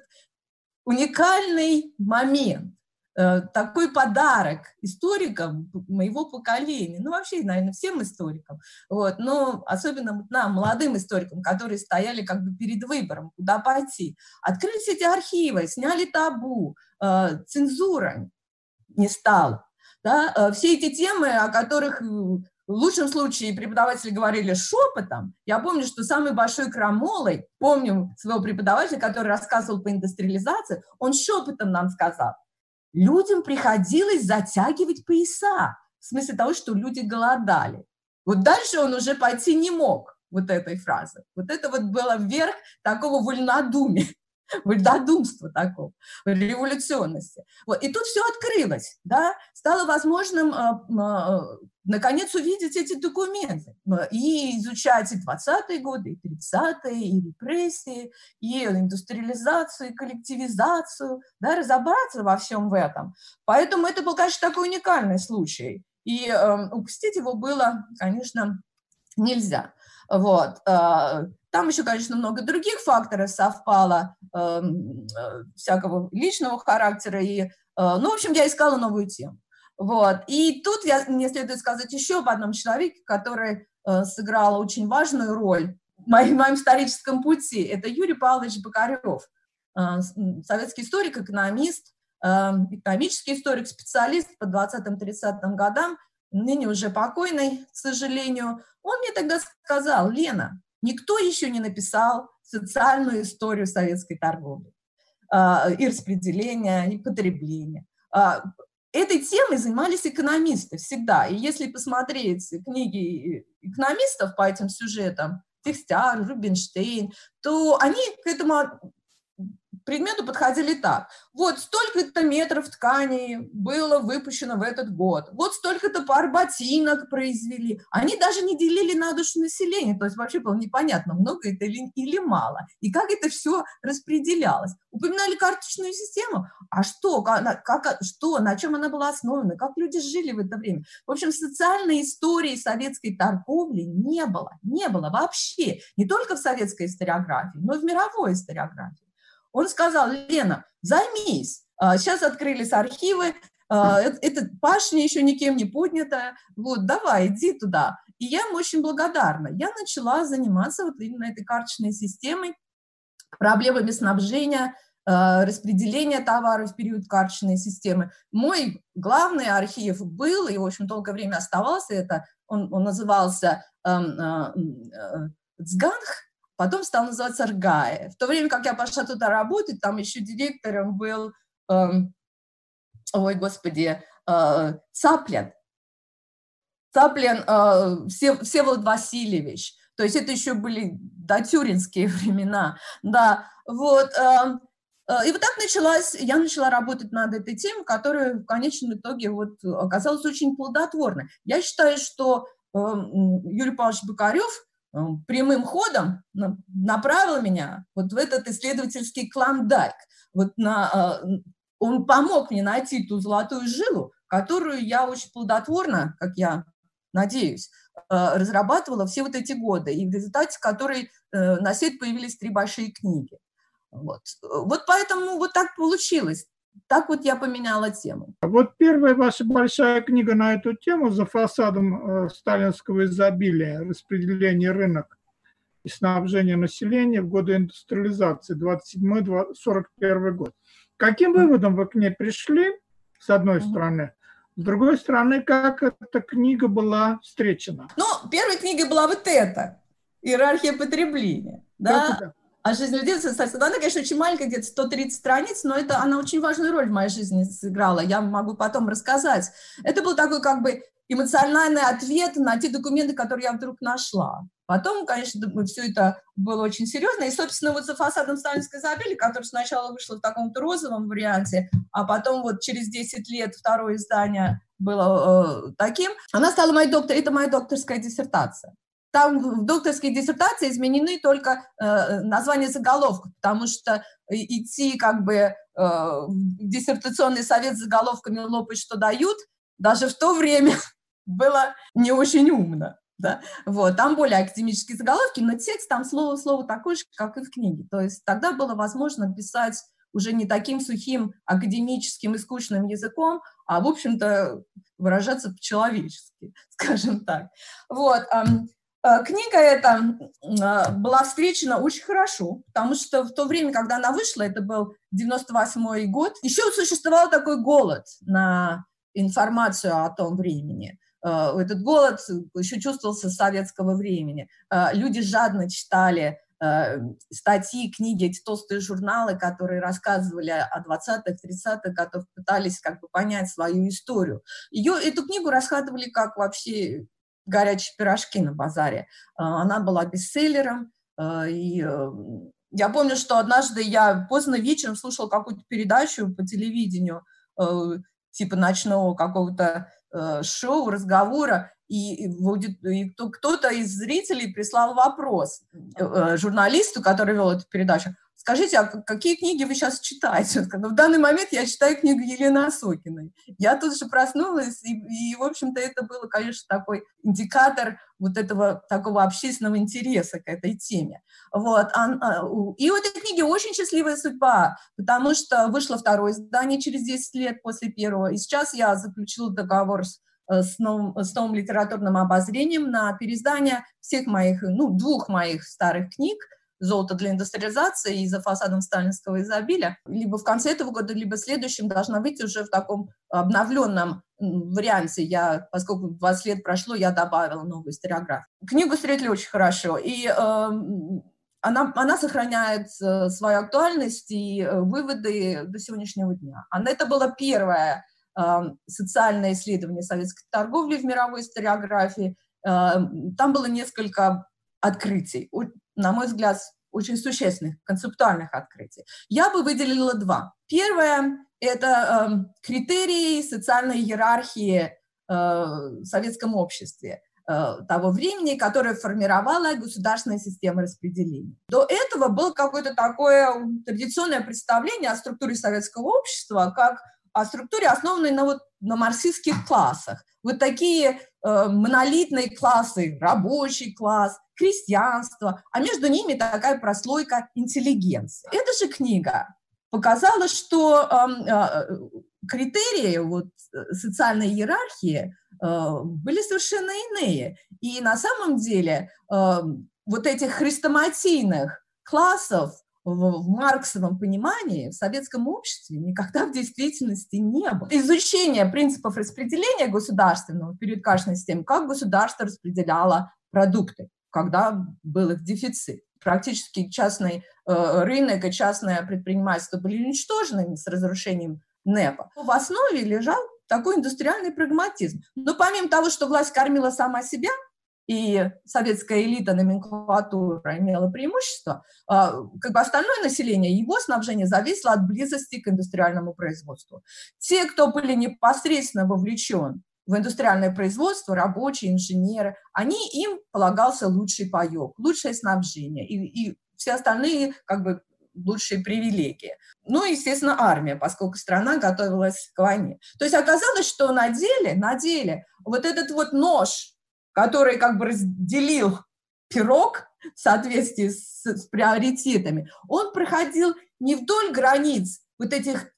уникальный момент, э, такой подарок историкам моего поколения, ну вообще, наверное, всем историкам, вот, но особенно нам, молодым историкам, которые стояли как бы перед выбором, куда пойти. Открылись эти архивы, сняли табу, э, цензура не стала. Да? Э, все эти темы, о которых в лучшем случае преподаватели говорили шепотом. Я помню, что самый большой крамолой, помню своего преподавателя, который рассказывал по индустриализации, он шепотом нам сказал, людям приходилось затягивать пояса, в смысле того, что люди голодали. Вот дальше он уже пойти не мог, вот этой фразы. Вот это вот было вверх такого вольнодумия вольнодумства такого, революционности. Вот. И тут все открылось, да, стало возможным а, а, наконец увидеть эти документы и изучать и 20-е годы, и 30-е, и репрессии, и индустриализацию, и коллективизацию, да, разобраться во всем в этом. Поэтому это был, конечно, такой уникальный случай. И э, упустить его было, конечно, нельзя. Вот. Там еще, конечно, много других факторов совпало, эм, э, всякого личного характера. И, э, ну, в общем, я искала новую тему. Вот. И тут я, мне следует сказать еще об одном человеке, который э, сыграл очень важную роль в моем, в моем историческом пути. Это Юрий Павлович Бокарев, э, советский историк, экономист, э, экономический историк, специалист по 20-30 годам, ныне уже покойный, к сожалению. Он мне тогда сказал, Лена, Никто еще не написал социальную историю советской торговли а, и распределения, и потребления. А, этой темой занимались экономисты всегда. И если посмотреть книги экономистов по этим сюжетам, Фихтяр, Рубинштейн, то они к этому предмету подходили так. Вот столько-то метров ткани было выпущено в этот год. Вот столько-то пар ботинок произвели. Они даже не делили на душу населения. То есть вообще было непонятно, много это или, или мало. И как это все распределялось. Упоминали карточную систему. А что, как, что, на чем она была основана, как люди жили в это время. В общем, социальной истории советской торговли не было. Не было вообще. Не только в советской историографии, но и в мировой историографии. Он сказал, Лена, займись. Сейчас а, открылись архивы, а, эта пашня еще никем не поднята, вот, давай, иди туда. И я ему очень благодарна. Я начала заниматься вот именно этой карточной системой, проблемами снабжения, а, распределения товаров в период карточной системы. Мой главный архив был, и, в общем, долгое время оставался, это он, он назывался Цганх, потом стал называться Ргая. В то время как я пошла туда работать, там еще директором был, э, ой, господи, э, Цаплин. Цаплин э, Всеволод Васильевич. То есть это еще были дотюринские времена. Да, вот. Э, э, и вот так началась, я начала работать над этой темой, которая в конечном итоге вот оказалась очень плодотворной. Я считаю, что э, Юрий Павлович Бокарев прямым ходом направил меня вот в этот исследовательский клондайк. Вот на, э, он помог мне найти ту золотую жилу, которую я очень плодотворно, как я надеюсь, э, разрабатывала все вот эти годы, и в результате которой на свет появились три большие книги. Вот, вот поэтому вот так получилось. Так вот я поменяла тему. Вот первая ваша большая книга на эту тему «За фасадом э, сталинского изобилия. Распределение рынок и снабжение населения в годы индустриализации 27-41 год». Каким выводом вы к ней пришли, с одной стороны, с другой стороны, как эта книга была встречена? Ну, первой книгой была вот эта «Иерархия потребления». Да? А жизнь людей социальная, она, конечно, очень маленькая, где-то 130 страниц, но это она очень важную роль в моей жизни сыграла. Я могу потом рассказать. Это был такой как бы эмоциональный ответ на те документы, которые я вдруг нашла. Потом, конечно, все это было очень серьезно. И, собственно, вот за фасадом сталинской забили, который сначала вышло в таком-то розовом варианте, а потом вот через 10 лет второе издание было э, таким, она стала моей доктором, это моя докторская диссертация. Там в докторской диссертации изменены только э, названия заголовков, потому что идти как бы э, в диссертационный совет с заголовками лопать, что дают, даже в то время было не очень умно. Да? Вот, там более академические заголовки, но текст там слово в слово такой же, как и в книге. То есть тогда было возможно писать уже не таким сухим академическим и скучным языком, а, в общем-то, выражаться по-человечески, скажем так. Вот. Э, книга эта э, была встречена очень хорошо, потому что в то время, когда она вышла, это был 98 год, еще существовал такой голод на информацию о том времени. этот голод еще чувствовался с советского времени. Люди жадно читали статьи, книги, эти толстые журналы, которые рассказывали о 20-х, 30-х годах, пытались как бы понять свою историю. Ее, эту книгу расхватывали как вообще горячие пирожки на базаре. Она была бестселлером, и я помню, что однажды я поздно вечером слушала какую-то передачу по телевидению, э, типа ночного какого-то э, шоу, разговора, и, и кто-то из зрителей прислал вопрос э, журналисту, который вел эту передачу. Скажите, а какие книги вы сейчас читаете? В данный момент я читаю книгу Елены Осокиной. Я тут же проснулась, и, и в общем-то, это было, конечно, такой индикатор вот этого такого общественного интереса к этой теме. Вот. А, и у этой книги очень счастливая судьба, потому что вышло второе издание через 10 лет после первого, и сейчас я заключила договор с э, с новым, с новым литературным обозрением на переиздание всех моих, ну, двух моих старых книг – золото для индустриализации и за фасадом сталинского изобилия, либо в конце этого года, либо в следующем должна выйти уже в таком обновленном варианте. Я, поскольку 20 лет прошло, я добавила новую историографию. Книгу встретили очень хорошо, и э, она, она сохраняет э, свою актуальность и э, выводы до сегодняшнего дня. Она, это было первое э, социальное исследование советской торговли в мировой историографии. Э, там было несколько открытий на мой взгляд, очень существенных концептуальных открытий. Я бы выделила два. Первое – это э, критерии социальной иерархии э, в советском обществе э, того времени, которое формировала государственная система распределения. До этого было какое-то такое традиционное представление о структуре советского общества как о структуре, основанной на, вот, на марксистских классах. Вот такие э, монолитные классы, рабочий класс, крестьянство, а между ними такая прослойка интеллигенции. Эта же книга показала, что э, э, критерии вот, социальной иерархии э, были совершенно иные. И на самом деле э, вот этих хрестоматийных классов в, в марксовом понимании в советском обществе никогда в действительности не было. Изучение принципов распределения государственного перед каждой системой, как государство распределяло продукты, когда был их дефицит. Практически частный э, рынок и частное предпринимательство были уничтожены с разрушением НЭПа. В основе лежал такой индустриальный прагматизм. Но помимо того, что власть кормила сама себя, и советская элита, номенклатура имела преимущество, а, как бы остальное население, его снабжение зависело от близости к индустриальному производству. Те, кто были непосредственно вовлечен в индустриальное производство, рабочие, инженеры, они, им полагался лучший паек, лучшее снабжение, и, и все остальные как бы лучшие привилегии. Ну, естественно, армия, поскольку страна готовилась к войне. То есть оказалось, что на деле, на деле вот этот вот нож, который как бы разделил пирог в соответствии с, с приоритетами, он проходил не вдоль границ вот этих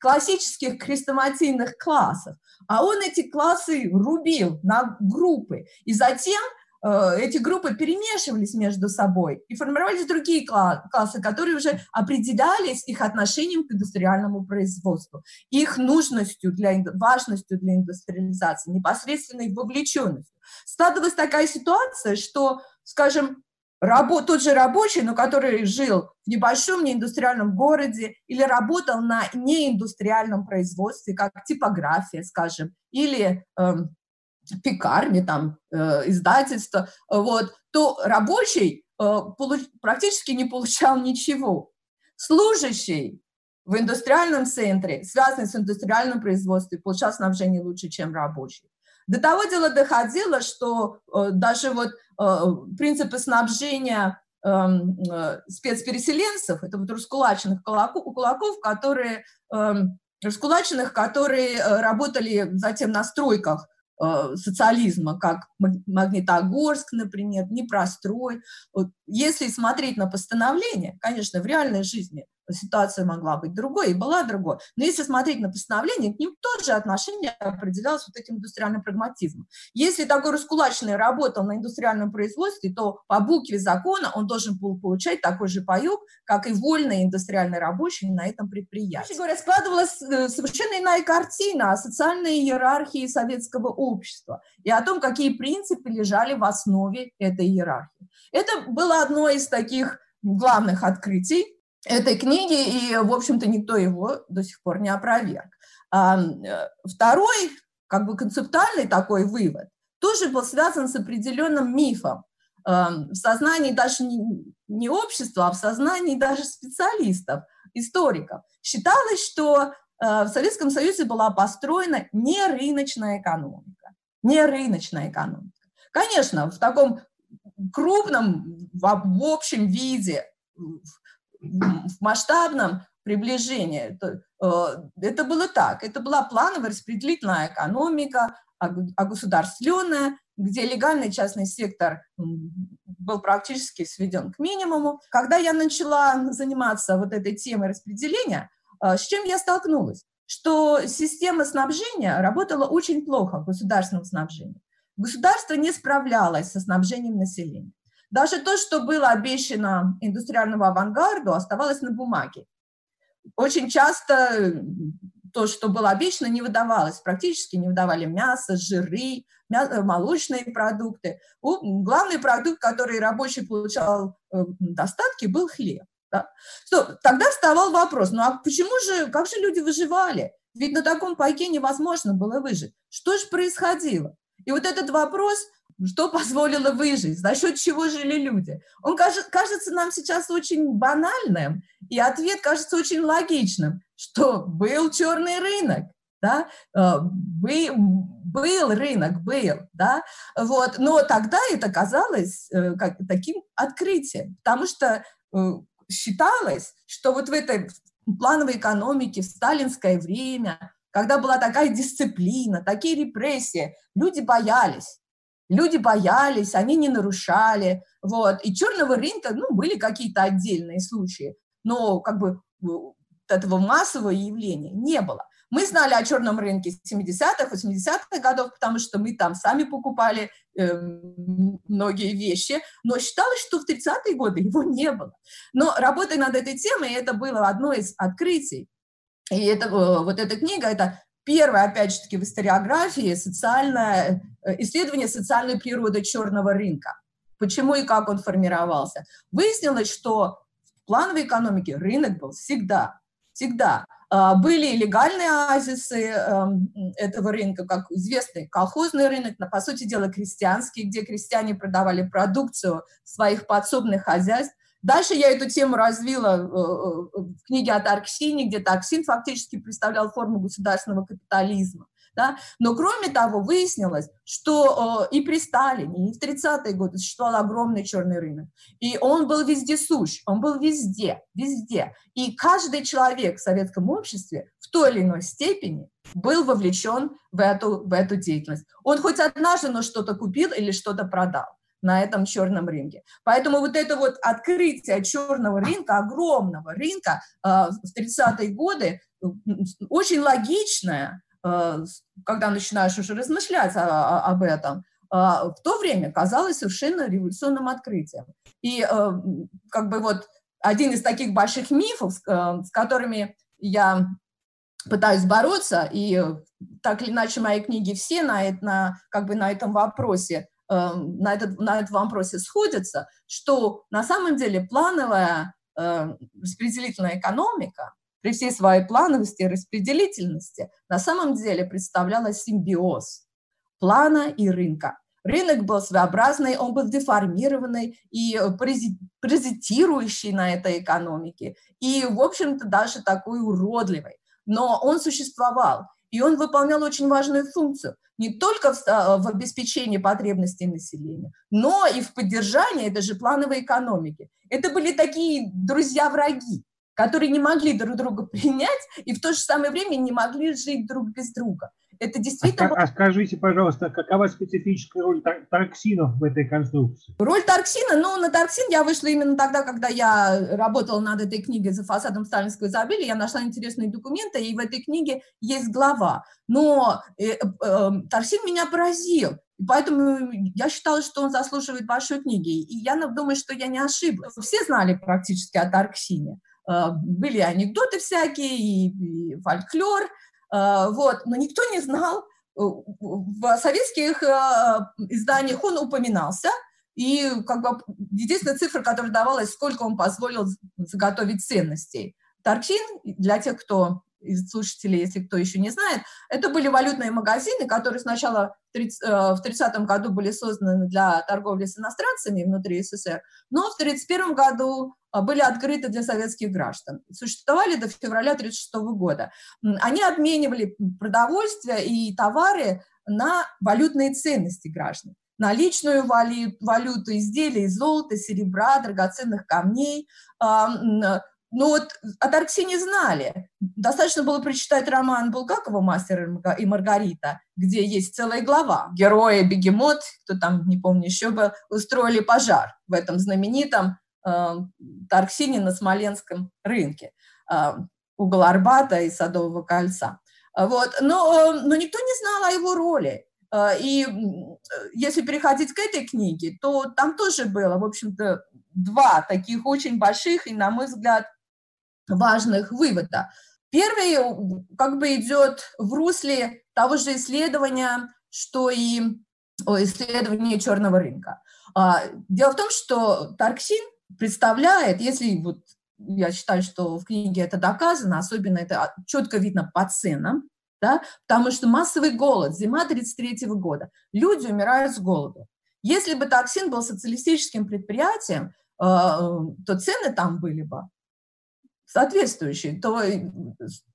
классических хрестоматийных классов, а он эти классы рубил на группы. И затем эти группы перемешивались между собой и формировались другие классы, которые уже определялись их отношением к индустриальному производству, их нужностью, для, важностью для индустриализации, непосредственной вовлеченностью. Складывалась такая ситуация, что, скажем, рабо, тот же рабочий, но который жил в небольшом неиндустриальном городе или работал на неиндустриальном производстве, как типография, скажем, или эм, пекарни, там, э, издательства, вот, то рабочий э, получ, практически не получал ничего. Служащий в индустриальном центре, связанный с индустриальным производством, получал снабжение лучше, чем рабочий. До того дела доходило, что э, даже вот э, принципы снабжения эм, э, спецпереселенцев, это вот раскулаченных кулаков, кулаков которые, э, раскулаченных, которые э, работали затем на стройках социализма, как Магнитогорск, например, Непрострой. Вот если смотреть на постановление, конечно, в реальной жизни ситуация могла быть другой и была другой. Но если смотреть на постановление, к ним тоже отношение определялось вот этим индустриальным прагматизмом. Если такой раскулаченный работал на индустриальном производстве, то по букве закона он должен был получать такой же паёк, как и вольный индустриальный рабочий на этом предприятии. Говоря, складывалась э, совершенно иная картина о социальной иерархии советского общества и о том, какие принципы лежали в основе этой иерархии. Это было одно из таких главных открытий этой книги, и, в общем-то, никто его до сих пор не опроверг. Э, второй, как бы концептуальный такой вывод, тоже был связан с определенным мифом в сознании даже не, общества, а в сознании даже специалистов, историков. Считалось, что э, в Советском Союзе была построена не рыночная экономика. Не рыночная экономика. Конечно, в таком крупном, в общем виде, в масштабном приближении. Э, это было так. Это была плановая распределительная экономика, огосударственная, где легальный частный сектор был практически сведен к минимуму. Когда я начала заниматься вот этой темой распределения, э, с чем я столкнулась? Что система снабжения работала очень плохо, государственного снабжения. Государство не справлялось со снабжением населения. Даже то, что было обещано индустриальному авангарду, оставалось на бумаге. Очень часто то, что было обещано, не выдавалось. Практически не выдавали мясо, жиры, мясо, молочные продукты. Главный продукт, который рабочий получал э, достатки, был хлеб. Да? Что, тогда вставал вопрос, ну а почему же, как же люди выживали? Ведь на таком пайке невозможно было выжить. Что же происходило? И вот этот вопрос, что позволило выжить, за счет чего жили люди, он кажется нам сейчас очень банальным, и ответ кажется очень логичным, что был черный рынок, да, э, был рынок, был, да, вот, но тогда это казалось э, как таким открытием, потому что э, считалось, что вот в этой плановой экономике в сталинское время когда была такая дисциплина, такие репрессии, люди боялись. Люди боялись, они не нарушали. Вот. И черного рынка, ну, были какие-то отдельные случаи, но как бы этого массового явления не было. Мы знали о черном рынке 70-х, 80-х годов, потому что мы там сами покупали э, многие вещи, но считалось, что в 30-е годы его не было. Но работая над этой темой, это было одно из открытий, и это, э, вот эта книга – это первое, опять же таки, в историографии социальное, э, исследование социальной природы черного рынка. Почему и как он формировался. Выяснилось, что в плановой экономике рынок был всегда, всегда. А, были легальные оазисы эм, этого рынка, как известный колхозный рынок, по сути дела крестьянский, где крестьяне продавали продукцию своих подсобных хозяйств, Дальше я эту тему развила э, э, в книге от Арксини, где Таксин фактически представлял форму государственного капитализма. Да? Но кроме того, выяснилось, что э, и при Сталине, и в 30-е годы существовал огромный черный рынок. И он был вездесущ, он был везде, везде. И каждый человек в советском обществе в той или иной степени был вовлечен в эту, в эту деятельность. Он хоть однажды, но что-то купил или что-то продал на этом черном рынке. Поэтому вот это вот открытие черного рынка, огромного рынка э, в 30-е годы, очень логичное, э, когда начинаешь уже размышлять об этом, э, в то время казалось совершенно революционным открытием. И э, как бы вот один из таких больших мифов, э, с которыми я пытаюсь бороться, и так или иначе мои книги все на, на, как бы на этом вопросе на, этот, на этом вопросе сходятся, что на самом деле плановая э, распределительная экономика при всей своей плановости и распределительности на самом деле представляла симбиоз плана и рынка. Рынок был своеобразный, он был деформированный и паразитирующий на этой экономике, и, в общем-то, даже такой уродливый. Но он существовал, и он выполнял очень важную функцию – не только в, а, в обеспечении потребностей населения, но и в поддержании этой же плановой экономики. Это были такие друзья-враги, которые не могли друг друга принять и в то же самое время не могли жить друг без друга. Это действительно... А, а скажите, пожалуйста, какова специфическая роль торксинов в этой конструкции? Роль торксина, ну, на торксин я вышла именно тогда, когда я работала над этой книгой «За фасадом сталинского изобилия». Я нашла интересные документы, и в этой книге есть глава. Но э, э, э, торксин меня поразил. И поэтому я считала, что он заслуживает большой книги. И я думаю, что я не ошиблась. Все знали практически о Тарксине. Э, были анекдоты всякие и, и фольклор, вот, но никто не знал, э, в советских изданиях он упоминался, и как бы единственная цифра, которая давалась, сколько он позволил заготовить ценностей. Таркин, для тех, кто из слушателей, если кто еще не знает, это были валютные магазины, которые сначала в 30-м э, году были созданы для торговли с иностранцами внутри СССР, но в 1931 году э, были открыты для советских граждан. Существовали до февраля 1936 года. Они обменивали продовольствие и товары на валютные ценности граждан наличную валюту, валюту изделия из золота, серебра, драгоценных камней, ну вот о Тарксине знали. Достаточно было прочитать роман Булгакова «Мастер и Маргарита», где есть целая глава. Герои Бегемот, кто там, не помню, еще бы, устроили пожар в этом знаменитом э, Тарксине на Смоленском рынке. Э, угол Арбата и Садового кольца. Вот. Но, но никто не знал о его роли. Э, и если переходить к этой книге, то там тоже было, в общем-то, два таких очень больших и, на мой взгляд, важных вывода. Первый как бы идет в русле того же исследования, что и исследование черного рынка. А, дело в том, что Тарксин представляет, если вот я считаю, что в книге это доказано, особенно это четко видно по ценам, да, потому что массовый голод, зима 1933 года, люди умирают с голоду. Если бы Токсин был социалистическим предприятием, а, то цены там были бы соответствующие, то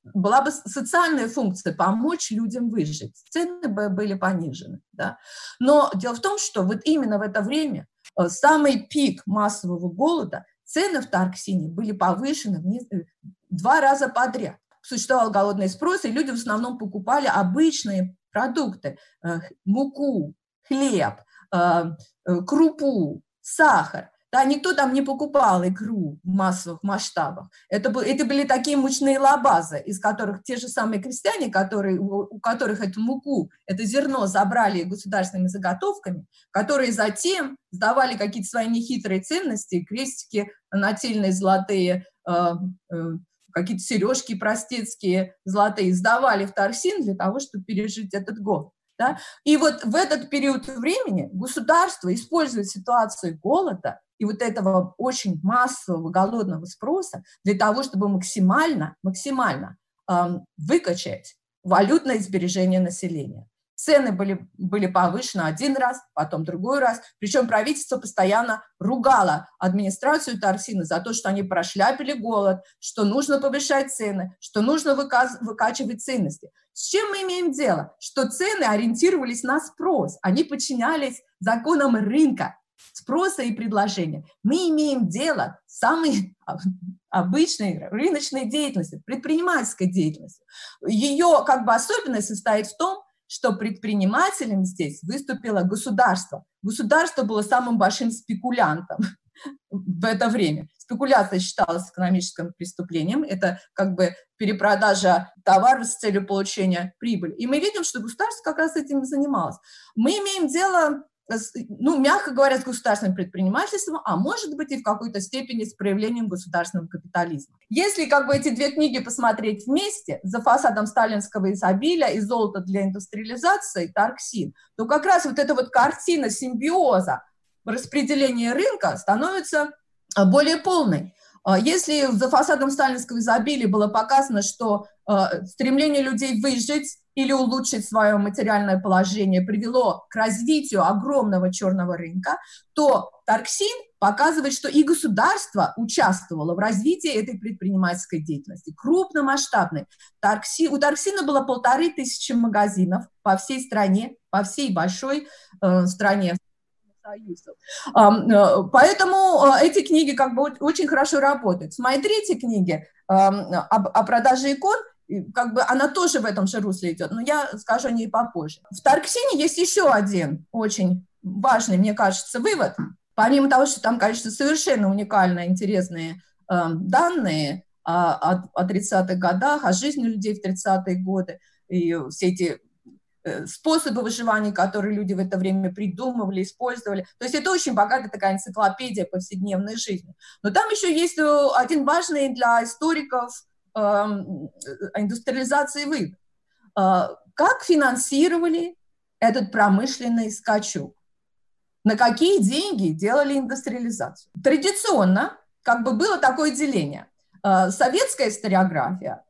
была бы социальная функция помочь людям выжить. Цены бы были понижены. Да? Но дело в том, что вот именно в это время, э, самый пик массового голода, цены в Тарксине были повышены в э, два раза подряд. Существовал голодный спрос, и люди в основном покупали обычные продукты, э, муку, хлеб, крупу, сахар. Да, никто там не покупал икру в массовых масштабах. Это, это были такие мучные лабазы, из которых те же самые крестьяне, которые, у которых эту муку, это зерно забрали государственными заготовками, которые затем сдавали какие-то свои нехитрые ценности, крестики нательные золотые, э, э, какие-то сережки простецкие золотые, сдавали в Торсин для того, чтобы пережить этот год. Да? И вот в этот период времени государство использует ситуацию голода и вот этого очень массового голодного спроса для того, чтобы максимально, максимально эм, выкачать валютное сбережение населения. Цены были, были повышены один раз, потом другой раз. Причем правительство постоянно ругало администрацию Торсина за то, что они прошляпили голод, что нужно повышать цены, что нужно выказ, выкачивать ценности. С чем мы имеем дело? Что цены ориентировались на спрос, они подчинялись законам рынка, спроса и предложения. Мы имеем дело с самой обычной рыночной деятельностью, предпринимательской деятельностью. Ее как бы особенность состоит в том, что предпринимателем здесь выступило государство. Государство было самым большим спекулянтом в это время. Спекуляция считалась экономическим преступлением. Это как бы перепродажа товаров с целью получения прибыли. И мы видим, что государство как раз этим и занималось. Мы имеем дело ну, мягко говоря, с государственным предпринимательством, а может быть и в какой-то степени с проявлением государственного капитализма. Если как бы эти две книги посмотреть вместе, «За фасадом сталинского изобилия» и «Золото для индустриализации» Тарксин, то как раз вот эта вот картина симбиоза распределения рынка становится а, более полной. А, если за фасадом сталинского изобилия было показано, что а, стремление людей выжить или улучшить свое материальное положение привело к развитию огромного черного рынка, то Тарксин показывает, что и государство участвовало в развитии этой предпринимательской деятельности, крупномасштабной. Таркси, у Тарксина было полторы тысячи магазинов по всей стране, по всей большой э, стране. Э, поэтому э, эти книги как бы очень хорошо работают. С моей третьей книги о, о продаже икон как бы она тоже в этом же русле идет, но я скажу о ней попозже. В Тарксине есть еще один очень важный, мне кажется, вывод. Помимо того, что там, конечно, совершенно уникальные, интересные э, данные о, о, о 30-х годах, о жизни людей в 30-е годы, и все эти Э, способы выживания, которые люди в это время придумывали, использовали. То есть это очень богатая такая энциклопедия повседневной жизни. Но там еще есть э, один важный для историков э, индустриализации вывод. Э, как финансировали этот промышленный скачок? На какие деньги делали индустриализацию? Традиционно как бы было такое деление. Э, советская историография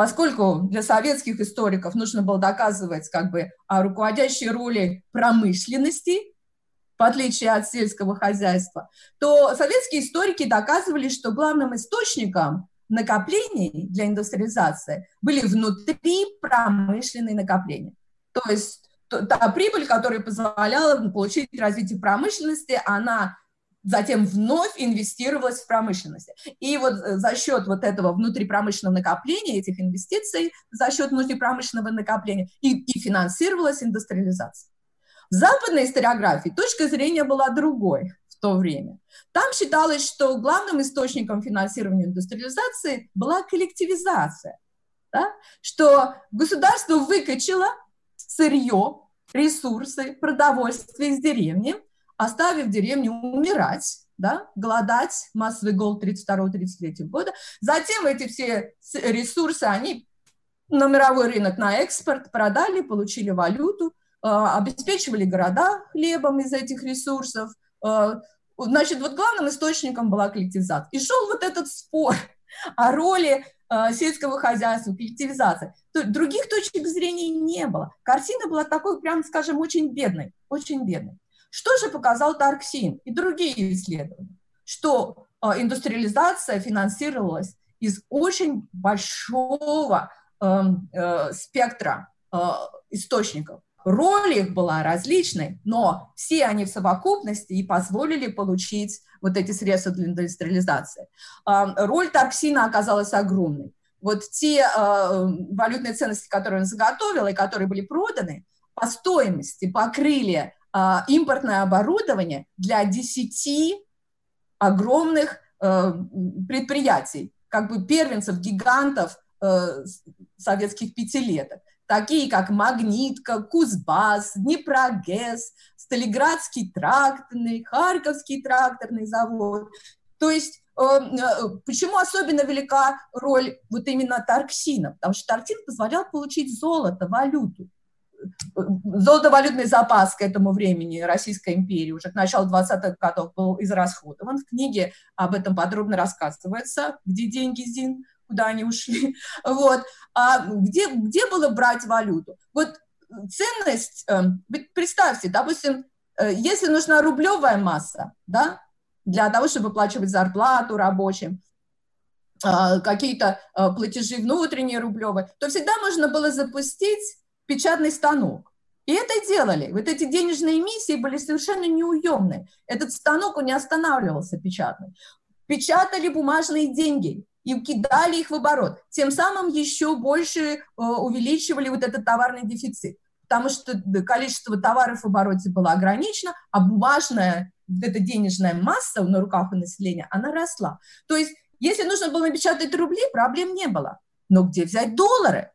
поскольку для советских историков нужно было доказывать как бы о руководящей роли промышленности, в отличие от сельского хозяйства, то советские историки доказывали, что главным источником накоплений для индустриализации были внутри промышленные накопления. То есть та прибыль, которая позволяла получить развитие промышленности, она затем вновь инвестировалось в промышленность. И вот э, за счет вот этого внутрипромышленного накопления, этих инвестиций, за счет внутрипромышленного накопления и, и финансировалась индустриализация. В западной историографии точка зрения была другой то время. Там считалось, что главным источником финансирования индустриализации была коллективизация, да? что государство выкачало сырье, ресурсы, продовольствие из деревни – оставив деревню умирать, да, голодать, массовый голод 32-33 года. Затем эти все ресурсы, они на мировой рынок, на экспорт продали, получили валюту, а, обеспечивали города хлебом из этих ресурсов. А, значит, вот главным источником была коллективизация. И шел вот этот спор о роли а, сельского хозяйства, коллективизации. Других точек зрения не было. Картина была такой, прям скажем, очень бедной, очень бедной. Что же показал Тарксин и другие исследования? Что э, индустриализация финансировалась из очень большого э, э, спектра э, источников. Роль их была различной, но все они в совокупности и позволили получить вот эти средства для индустриализации. Э, роль Тарксина оказалась огромной. Вот те э, валютные ценности, которые он заготовил и которые были проданы, по стоимости покрыли а, импортное оборудование для 10 огромных предприятий, как бы первенцев, гигантов э, советских пятилеток, такие как Магнитка, Кузбасс, Днепрогэс, Сталиградский тракторный, Харьковский тракторный завод. То есть э, почему особенно велика роль вот именно Тарксина? Потому что Тарксин позволял получить золото, валюту золотовалютный запас к этому времени Российской империи уже к началу 20-х годов был израсходован. В книге об этом подробно рассказывается, где деньги ЗИН, куда они ушли. Вот. А где, где было брать валюту? Вот ценность, эм, представьте, допустим, э, если нужна рублевая масса, да, для того, чтобы выплачивать зарплату рабочим, а, какие-то э, платежи внутренние рублевые, то всегда можно было запустить печатный станок. И это делали. Вот эти денежные эмиссии были совершенно неуемны. Этот станок, он не останавливался печатный. Печатали бумажные деньги и кидали их в оборот. Тем самым еще больше э, увеличивали вот этот товарный дефицит. Потому что количество товаров в обороте было ограничено, а бумажная, вот эта денежная масса на руках у населения, она росла. То есть, если нужно было напечатать рубли, проблем не было. Но где взять доллары?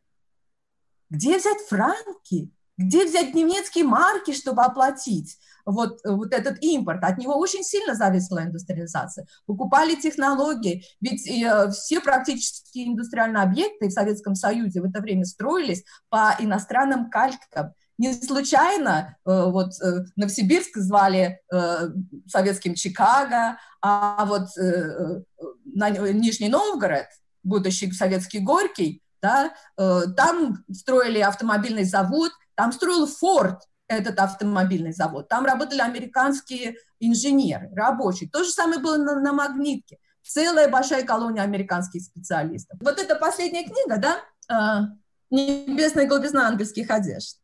Где взять франки? Где взять немецкие марки, чтобы оплатить вот, вот этот импорт? От него очень сильно зависела индустриализация. Покупали технологии, ведь э, все практически индустриальные объекты в Советском Союзе в это время строились по иностранным калькам. Не случайно э, вот э, Новосибирск звали э, советским Чикаго, а вот э, Нижний Новгород, будущий советский Горький, да, э, там строили автомобильный завод, там строил Форд этот автомобильный завод, там работали американские инженеры, рабочие. То же самое было на, на Магнитке. Целая большая колония американских специалистов. Вот эта последняя книга, да, э, «Небесная голубизна ангельских одежд»,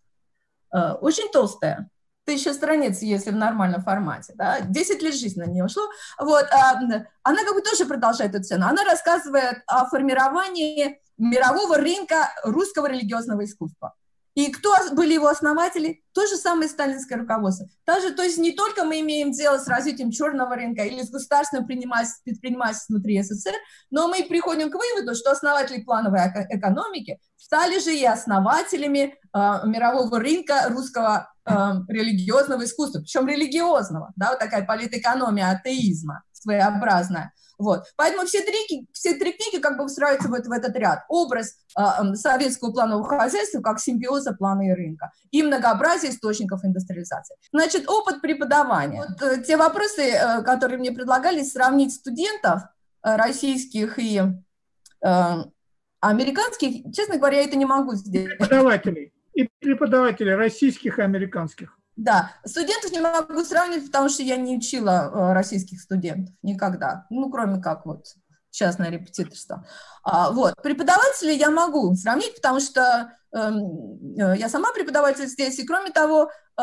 э, очень толстая, тысяча страниц, если в нормальном формате, да, 10 лет жизни на нее ушло, вот, а, она как бы тоже продолжает эту цену, она рассказывает о формировании мирового рынка русского религиозного искусства. И кто были его основатели? То же самое сталинское руководство. Также, то есть не только мы имеем дело с развитием черного рынка или с государственным предпринимательством внутри СССР, но мы приходим к выводу, что основатели плановой экономики стали же и основателями э, мирового рынка русского э, религиозного искусства, причем религиозного, да, вот такая политэкономия атеизма своеобразная. Вот. Поэтому все три, все три книги как бы встраиваются вот в этот ряд. Образ э, советского планового хозяйства как симбиоза плана и рынка и многообразие источников индустриализации. Значит, опыт преподавания. Вот, э, те вопросы, э, которые мне предлагали, сравнить студентов э, российских и э, американских, честно говоря, я это не могу сделать. Преподавателей. И преподавателей российских и американских. Да, студентов не могу сравнивать, потому что я не учила э, российских студентов никогда, ну, кроме как вот частное репетиторство. А, вот, преподавателей я могу сравнить, потому что эм, э, я сама преподаватель здесь, и кроме того, э,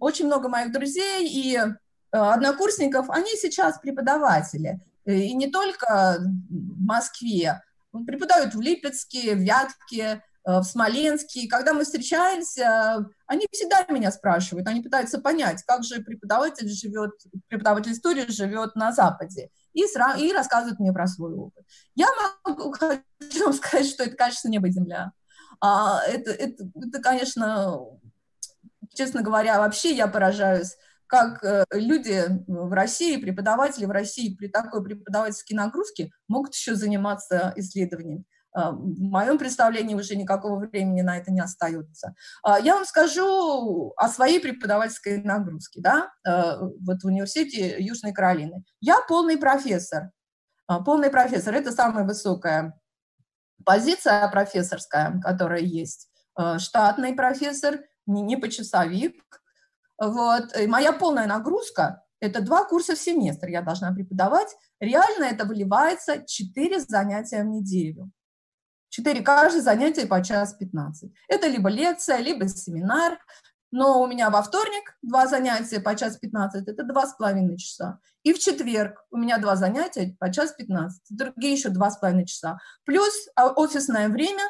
очень много моих друзей и э, однокурсников, они сейчас преподаватели, и не только в Москве, преподают в Липецке, в Вятке, Э, в Смоленске. И когда мы встречаемся, они всегда меня спрашивают, они пытаются понять, как же преподаватель живет, преподаватель истории живет на Западе. И, сра- и рассказывают мне про свой опыт. Я могу хочу вам сказать, что это, конечно, небо и земля. А, это, это, это, конечно, честно говоря, вообще я поражаюсь, как э, люди в России, преподаватели в России при такой преподавательской нагрузке могут еще заниматься исследованием. А, в моем представлении уже никакого времени на это не остается. А, я вам скажу о своей преподавательской нагрузке. Да? А, вот в университете Южной Каролины. Я полный профессор. Полный профессор – это самая высокая позиция профессорская, которая есть. Штатный профессор, не почасовик. Вот. И моя полная нагрузка – это два курса в семестр я должна преподавать. Реально это выливается 4 занятия в неделю. Четыре каждое занятие по час 15. Это либо лекция, либо семинар. Но у меня во вторник два занятия по час 15, это два с половиной часа. И в четверг у меня два занятия по час 15, другие еще два с половиной часа. Плюс а, офисное время,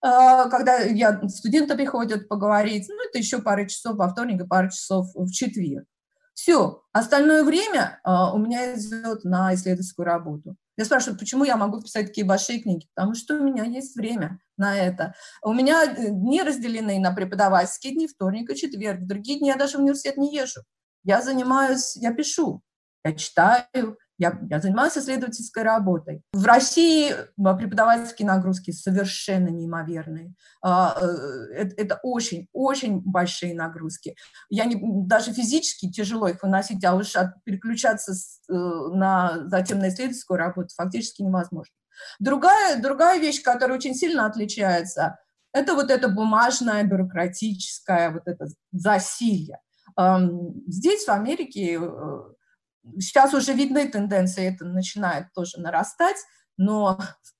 а, когда я, студенты приходят поговорить, ну, это еще пара часов во вторник и пара часов в четверг. Все, остальное время а, у меня идет на исследовательскую работу. Я спрашиваю, почему я могу писать такие большие книги? Потому что у меня есть время на это. У меня э, дни разделены на преподавательские дни, вторник и четверг. В другие дни я даже в университет не езжу. Я занимаюсь, я пишу, я читаю, я, я занимаюсь исследовательской работой. В России а, преподавательские нагрузки совершенно неимоверные. А, э, это, это очень, очень большие нагрузки. Я не, даже физически тяжело их выносить, а уж от, переключаться с, э, на, затем на исследовательскую работу фактически невозможно. Другая, другая вещь, которая очень сильно отличается, это вот это бумажное, бюрократическое, вот это засилье. Здесь, в Америке, э, Сейчас уже видны тенденции, это начинает тоже нарастать, но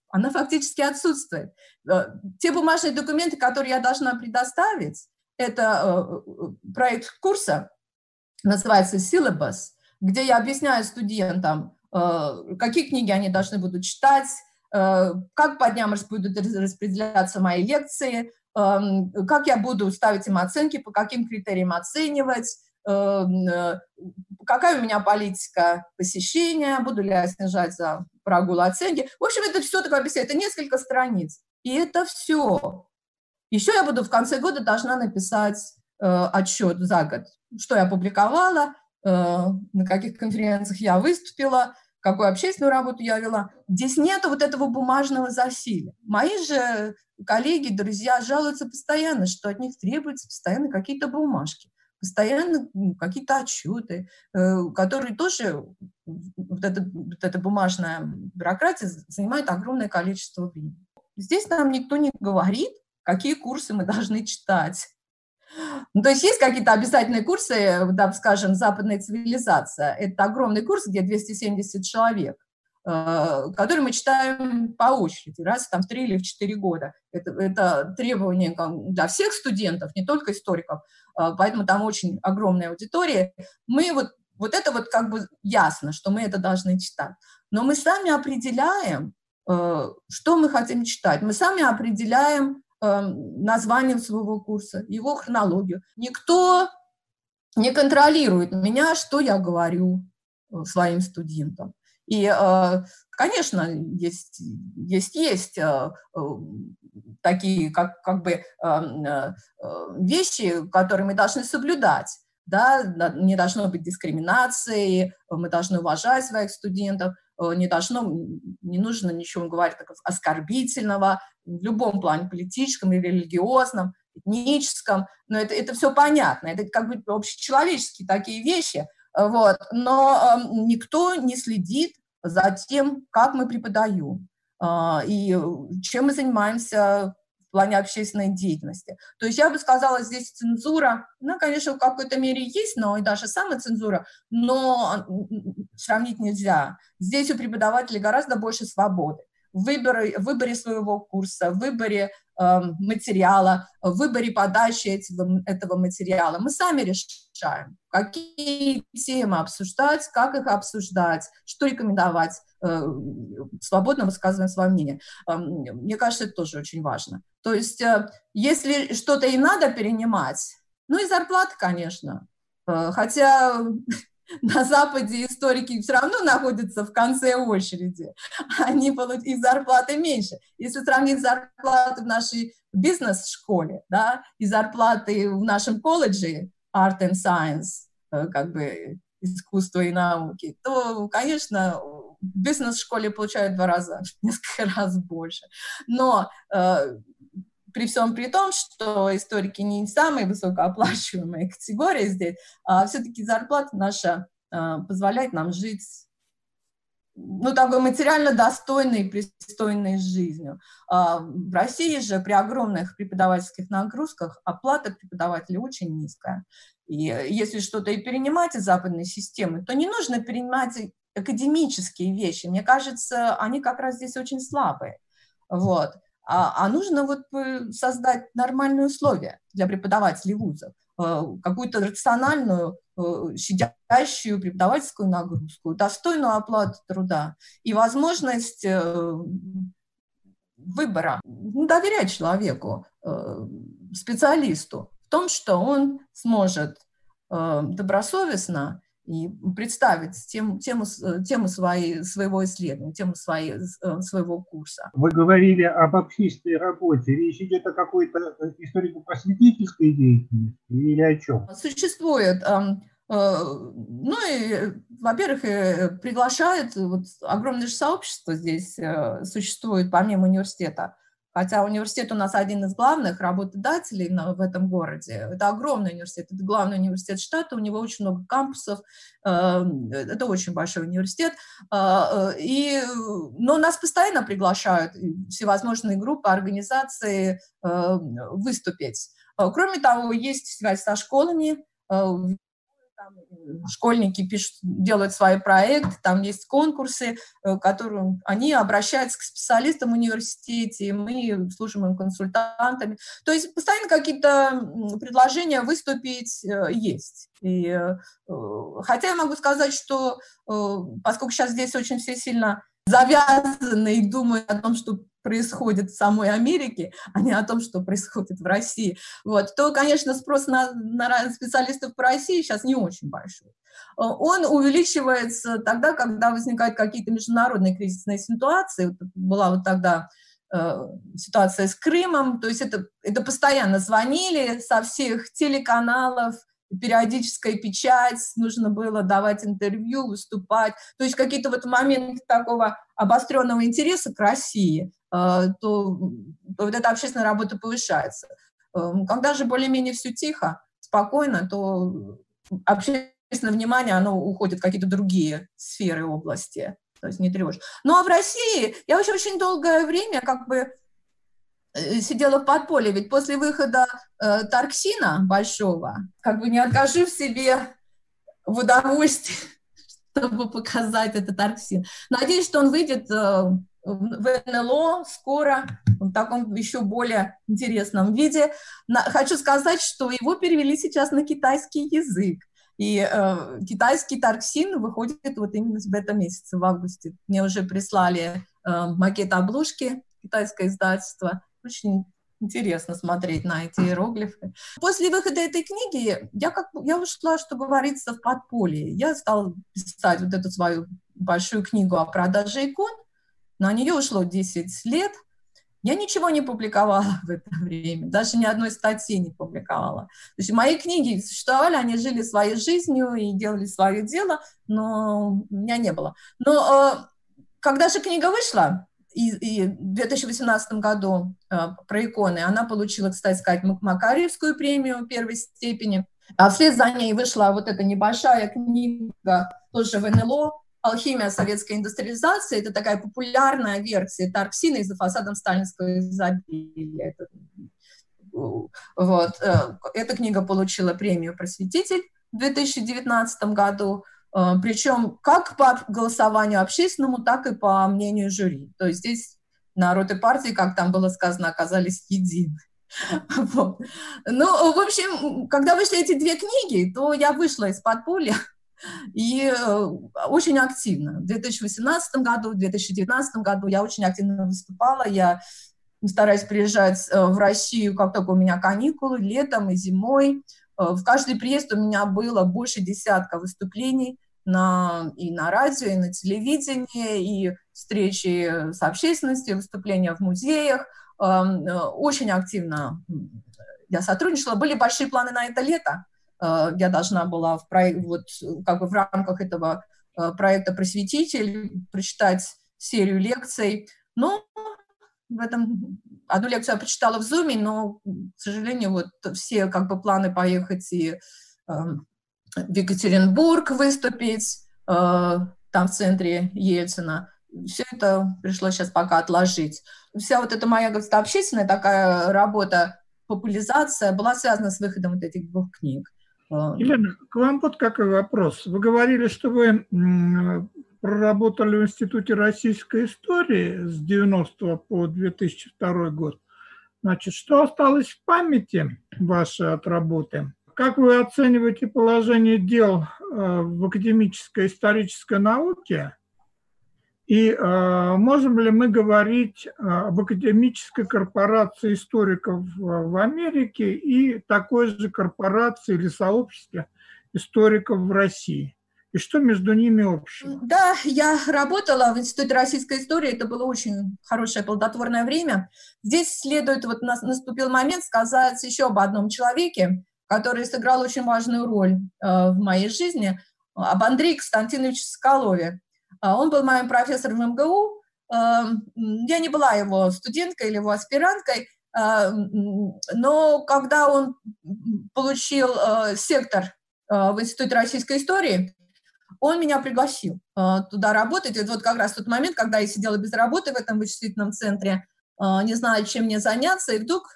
она фактически отсутствует. Э, те бумажные документы, которые я должна предоставить, это э, проект курса, называется syllabus, где я объясняю студентам, э, какие книги они должны будут читать, как по дням будут распределяться мои лекции, эм, как я буду ставить им оценки, по каким критериям оценивать, э, какая у меня политика посещения, буду ли я снижать за прогул оценки. В общем, это все такое объясняет. Это несколько страниц. И это все. Еще я буду в конце года должна написать э, отчет за год, что я публиковала, э, на каких конференциях я выступила, какую общественную работу я вела. Здесь нет вот этого бумажного засилия. Мои же коллеги, друзья жалуются постоянно, что от них требуются постоянно какие-то бумажки постоянно какие-то отчеты, э, которые тоже, вот эта, вот эта бумажная бюрократия занимает огромное количество времени. Здесь нам никто не говорит, какие курсы мы должны читать. Ну, то есть есть какие-то обязательные курсы, да, скажем, западная цивилизация. Это огромный курс, где 270 человек. Который мы читаем по очереди, раз там в три или в четыре года. Это, это требование для всех студентов, не только историков, поэтому там очень огромная аудитория. Мы вот, вот это вот как бы ясно, что мы это должны читать. Но мы сами определяем, что мы хотим читать. Мы сами определяем название своего курса, его хронологию. Никто не контролирует меня, что я говорю э, своим студентам. И, э, конечно, есть, есть, есть э, такие как, как бы вещи, которые мы должны соблюдать. Да, не должно быть дискриминации, мы должны уважать своих студентов, не должно, не нужно ничего говорить так, оскорбительного в любом плане, политическом или религиозном этническом, но это, это все понятно, это как бы общечеловеческие такие вещи, вот, но э, никто не следит за тем, как мы преподаем э, и чем мы занимаемся в плане общественной деятельности. То есть я бы сказала, здесь цензура, ну, конечно, в какой-то мере есть, но и даже самоцензура, но сравнить нельзя. Здесь у преподавателей гораздо больше свободы в выборе, выборе своего курса, выборе э, материала, выборе подачи этого, этого материала. Мы сами решаем, какие темы обсуждать, как их обсуждать, что рекомендовать, э, свободно высказываем свое мнение. Э, мне кажется, это тоже очень важно. То есть, э, если что-то и надо перенимать, ну и зарплата, конечно. Э, хотя на Западе историки все равно находятся в конце очереди, они получают их зарплаты меньше. Если сравнить зарплаты в нашей бизнес-школе да, и зарплаты в нашем колледже Art and Science, э, как бы искусство и науки, то, конечно, в бизнес-школе получают в два раза, несколько раз больше. Но э, при всем при том, что историки не самая высокооплачиваемая категория здесь, а все-таки зарплата наша а, позволяет нам жить ну, такой материально достойной и пристойной жизнью. А в России же при огромных преподавательских нагрузках оплата преподавателей очень низкая. И если что-то и перенимать из западной системы, то не нужно перенимать академические вещи. Мне кажется, они как раз здесь очень слабые. Вот а, а нужно вот э, создать нормальные условия для преподавателей вузов, э, какую-то рациональную, э, щадящую преподавательскую нагрузку, достойную оплату труда и возможность выбора, ну, доверять человеку, специалисту в том, что он сможет добросовестно и представить тему, тему, тему своей, своего исследования, тему своей, э, своего курса. Вы говорили об общественной работе. Речь идет о какой-то э, историко-просветительской деятельности или о чем? Существует эм, э, ну и, во-первых, приглашают, вот огромное же сообщество здесь существует помимо университета, Хотя университет у нас один из главных работодателей в этом городе. Это огромный университет, это главный университет штата, у него очень много кампусов, эм, это очень большой университет. А, э, и, но нас постоянно приглашают всевозможные группы, организации э, выступить. Кроме того, есть связь со школами, э, там школьники пишут, делают свои проекты, там есть конкурсы, э, которые они обращаются к специалистам в университете, мы служим им консультантами. То есть постоянно какие-то предложения выступить э, есть. И, э, хотя я могу сказать, что поскольку сейчас здесь очень все сильно завязаны и думают о том, что происходит в самой Америке, а не о том, что происходит в России, вот, то, конечно, спрос на, на специалистов по России сейчас не очень большой. Э, он увеличивается тогда, когда возникают какие-то международные кризисные ситуации. Была вот тогда э, ситуация с Крымом, то есть это, это постоянно звонили со всех телеканалов, периодическая печать, нужно было давать интервью, выступать. То есть какие-то вот моменты такого обостренного интереса к России, э, то, то вот эта общественная работа повышается. Эм, когда же более-менее все тихо, спокойно, то общественное внимание, оно уходит в какие-то другие сферы области, то есть не тревожит. Ну а в России я вообще очень долгое время как бы Э, сидела в подполье, ведь после выхода э, Тарксина большого, как бы не откажи в себе в удовольствии чтобы показать этот арксин. Надеюсь, что он выйдет э, в НЛО скоро, в таком еще более интересном виде. Хочу сказать, что его перевели сейчас на китайский язык. И э, китайский тарксин выходит вот именно в этом месяце, в августе. Мне уже прислали э, макет обложки, китайское издательство. Очень интересно смотреть на эти иероглифы. После выхода этой книги я, как, я ушла, что говорится, в подполье. Я стала писать вот эту свою большую книгу о продаже икон. На нее ушло 10 лет. Я ничего не публиковала в это время, даже ни одной статьи не публиковала. То есть мои книги существовали, они жили своей жизнью и делали свое дело, но меня не было. Но э, когда же книга вышла, и, и в 2018 году э, про иконы. Она получила, кстати сказать, Макарьевскую премию первой степени. А вслед за ней вышла вот эта небольшая книга, тоже в НЛО, «Алхимия советской индустриализации». Это такая популярная версия Тарксина из-за фасадом сталинского изобилия. Это, вот. Э, эта книга получила премию «Просветитель» в 2019 году. Э, Причем как по голосованию общественному, так и по мнению жюри. То есть здесь народ и партии, как там было сказано, оказались едины. Вот. Ну, в общем, когда вышли эти две книги, то я вышла из подполья и э, очень активно. В 2018 году, в 2019 году я очень активно выступала. Я стараюсь приезжать э, в Россию, как только у меня каникулы, летом и зимой. В каждый приезд у меня было больше десятка выступлений на, и на радио, и на телевидении, и встречи с общественностью, выступления в музеях. Эм, э, очень активно я сотрудничала. Были большие планы на это лето. Э, я должна была в, проект, вот, как бы в рамках этого проекта «Просветитель» прочитать серию лекций. Но в этом одну лекцию я прочитала в Зуме, но, к сожалению, вот все как бы планы поехать и э, в Екатеринбург выступить, э, там в центре Ельцина, все это пришлось сейчас пока отложить. Вся вот эта моя говорит, общественная такая работа, популяризация была связана с выходом вот этих двух книг. Э, Елена, к вам вот какой вопрос. Вы говорили, что вы проработали в Институте российской истории с 90 по 2002 год. Значит, что осталось в памяти вашей от работы? Как вы оцениваете положение дел э, в академической исторической науке? И э, можем ли мы говорить э, об академической корпорации историков в Америке и такой же корпорации или сообществе историков в России? И что между ними общего? Да, я работала в Институте российской истории, это было очень хорошее плодотворное время. Здесь следует, вот наступил момент сказать еще об одном человеке, который сыграл очень важную роль э, в моей жизни, об Андрее Константиновиче Соколове. А, он был моим профессором в МГУ. Э, я не была его студенткой или его аспиранткой, э, но когда он получил сектор в Институте российской истории, он меня пригласил туда работать. Это вот как раз тот момент, когда я сидела без работы в этом вычислительном центре, не знаю, чем мне заняться, и вдруг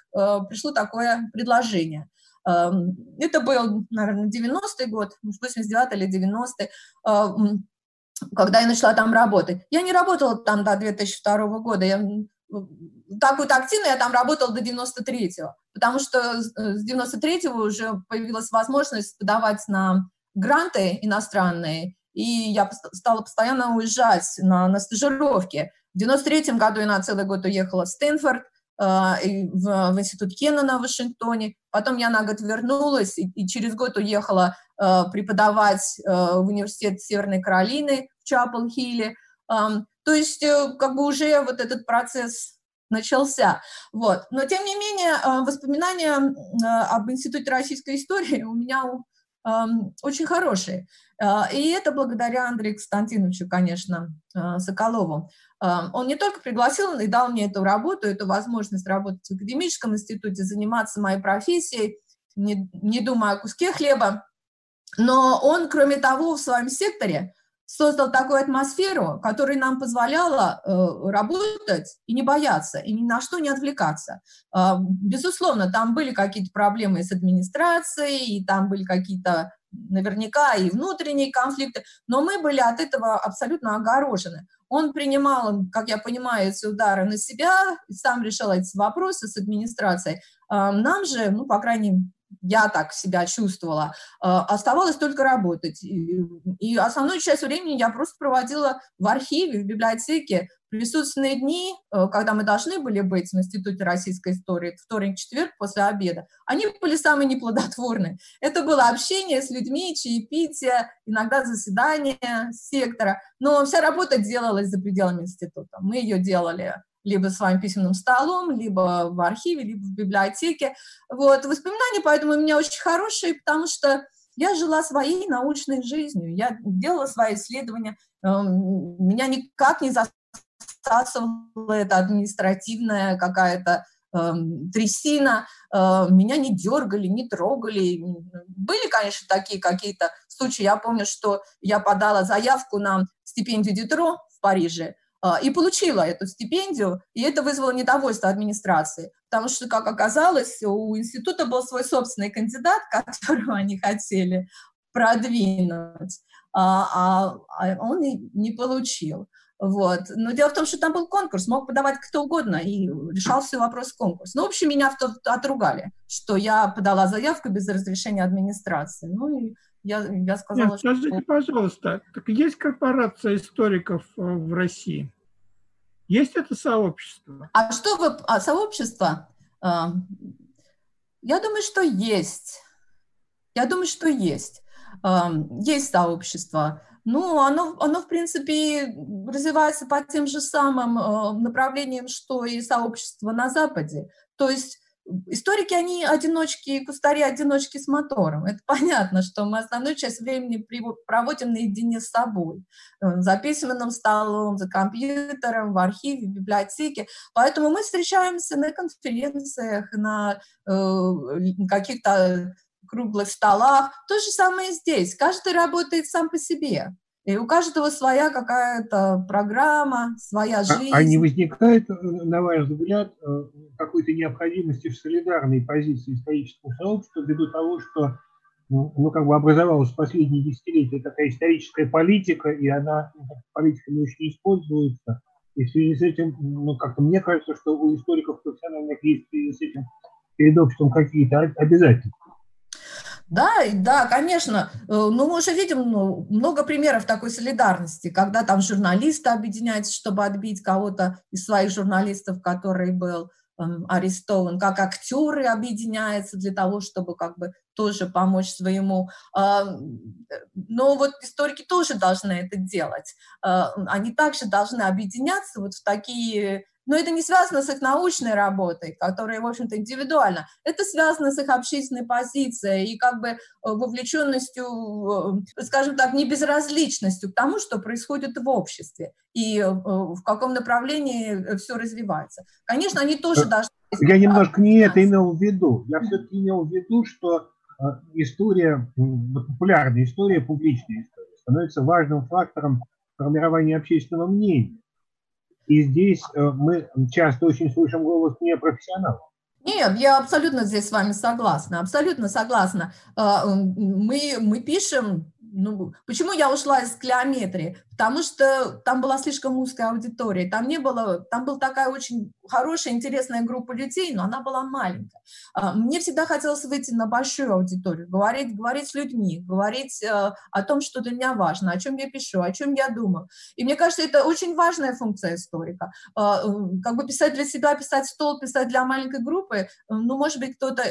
пришло такое предложение. Это был, наверное, 90-й год, 89 или 90-й, когда я начала там работать. Я не работала там до 2002 года. Я так вот активно я там работала до 93-го, потому что с 93-го уже появилась возможность подавать на гранты иностранные, и я стала постоянно уезжать на, на стажировки. В 93-м году я на целый год уехала в Стэнфорд, в, в институт Кеннона в Вашингтоне. Потом я на год вернулась и, и через год уехала э, преподавать э, в университет Северной Каролины в Чапл-Хилле. Э, то есть э, как бы уже вот этот процесс начался. Вот. Но тем не менее э, воспоминания э, об Институте российской истории у меня э, очень хорошие. Э, и это благодаря Андрею Константиновичу, конечно, э, Соколову. Он не только пригласил и дал мне эту работу, эту возможность работать в академическом институте, заниматься моей профессией, не, не думая о куске хлеба, но он, кроме того, в своем секторе создал такую атмосферу, которая нам позволяла э, работать и не бояться, и ни на что не отвлекаться. Э, безусловно, там были какие-то проблемы с администрацией, и там были какие-то наверняка и внутренние конфликты, но мы были от этого абсолютно огорожены. Он принимал, как я понимаю, эти удары на себя, сам решал эти вопросы с администрацией. Нам же, ну, по крайней я так себя чувствовала, оставалось только работать. И основную часть времени я просто проводила в архиве, в библиотеке, присутственные дни, э, когда мы должны были быть в Институте российской истории, вторник, четверг после обеда, они были самые неплодотворные. Это было общение с людьми, чаепитие, иногда заседание сектора, но вся работа делалась за пределами института. Мы ее делали либо своим письменным столом, либо в архиве, либо в библиотеке. Вот. Воспоминания поэтому у меня очень хорошие, потому что я жила своей научной жизнью, я делала свои исследования, эм, меня никак не всасывала это административная какая-то э, трясина, э, меня не дергали, не трогали. Были, конечно, такие какие-то случаи. Я помню, что я подала заявку на стипендию Дитро в Париже, э, и получила эту стипендию, и это вызвало недовольство администрации, потому что, как оказалось, у института был свой собственный кандидат, которого они хотели продвинуть, а, а, а он и не получил. Вот. Но дело в том, что там был конкурс, мог подавать кто угодно, и решался вопрос конкурс. Ну, в общем, меня отругали, что я подала заявку без разрешения администрации. Ну, и я, я сказала, Нет, скажите, что... пожалуйста, так есть корпорация историков э, в России? Есть это сообщество? А что вы... А, сообщество? А, я думаю, что есть. Я думаю, что есть. А, есть сообщество. Ну, оно, оно, в принципе, развивается по тем же самым э, направлениям, что и сообщество на Западе. То есть историки, они одиночки, кустари одиночки с мотором. Это понятно, что мы основную часть времени проводим наедине с собой. Э, за письменным столом, за компьютером, в архиве, в библиотеке. Поэтому мы встречаемся на конференциях, на э, каких-то круглых столах. То же самое здесь. Каждый работает сам по себе. И у каждого своя какая-то программа, своя жизнь. А, а не возникает, э, на ваш взгляд, э, какой-то необходимости в солидарной позиции исторического сообщества ввиду того, что ну, ну, как бы образовалась в последние десятилетия такая историческая политика, и она, ну, политика не очень используется. И в связи с этим, ну, как-то мне кажется, что у историков профессиональных есть в связи с этим перед обществом какие-то обязательства. Да, да, конечно. Ну, мы уже видим ну, много примеров такой солидарности, когда там журналисты объединяются, чтобы отбить кого-то из своих журналистов, который был эм, арестован, как актеры объединяются для того, чтобы как бы тоже помочь своему. Э, но вот историки тоже должны это делать. Э, они также должны объединяться вот в такие но это не связано с их научной работой, которая, в общем-то, индивидуальна. Это связано с их общественной позицией и как бы э, вовлеченностью, э, скажем так, не безразличностью к тому, что происходит в обществе и э, в каком направлении все развивается. Конечно, они тоже должны... Я немножко не это имел в виду. Я все-таки имел в виду, что история, популярная история, публичная история становится важным фактором формирования общественного мнения. И здесь э, мы часто очень слышим голос непрофессионалов. Нет, я абсолютно здесь с вами согласна, абсолютно согласна. Э, мы, мы пишем ну, почему я ушла из клеометрии? Потому что там была слишком узкая аудитория, там не было, там была такая очень хорошая, интересная группа людей, но она была маленькая. А, мне всегда хотелось выйти на большую аудиторию, говорить, говорить с людьми, говорить э, о том, что для меня важно, о чем я пишу, о чем я думаю. И мне кажется, это очень важная функция историка. А, как бы писать для себя, писать стол, писать для маленькой группы, ну, может быть, кто-то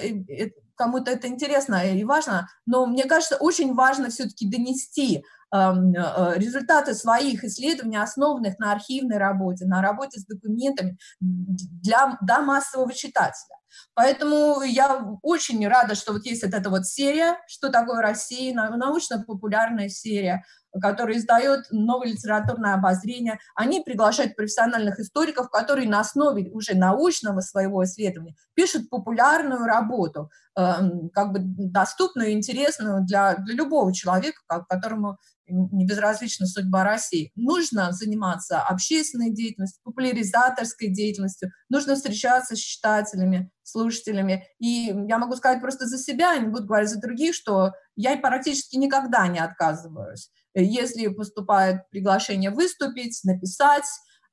кому-то это интересно и важно, но мне кажется, очень важно все-таки донести эм, э, результаты своих исследований, основанных на архивной работе, на работе с документами для, для массового читателя. Поэтому я очень рада, что вот есть вот эта вот серия «Что такое Россия?», научно-популярная серия, которая издает новое литературное обозрение. Они приглашают профессиональных историков, которые на основе уже научного своего исследования пишут популярную работу, эм, как бы доступную, интересную для, для любого человека, которому не безразлична судьба России. Нужно заниматься общественной деятельностью, популяризаторской деятельностью, нужно встречаться с читателями, слушателями. И я могу сказать просто за себя, не буду говорить за других, что я практически никогда не отказываюсь. Если поступает приглашение выступить, написать,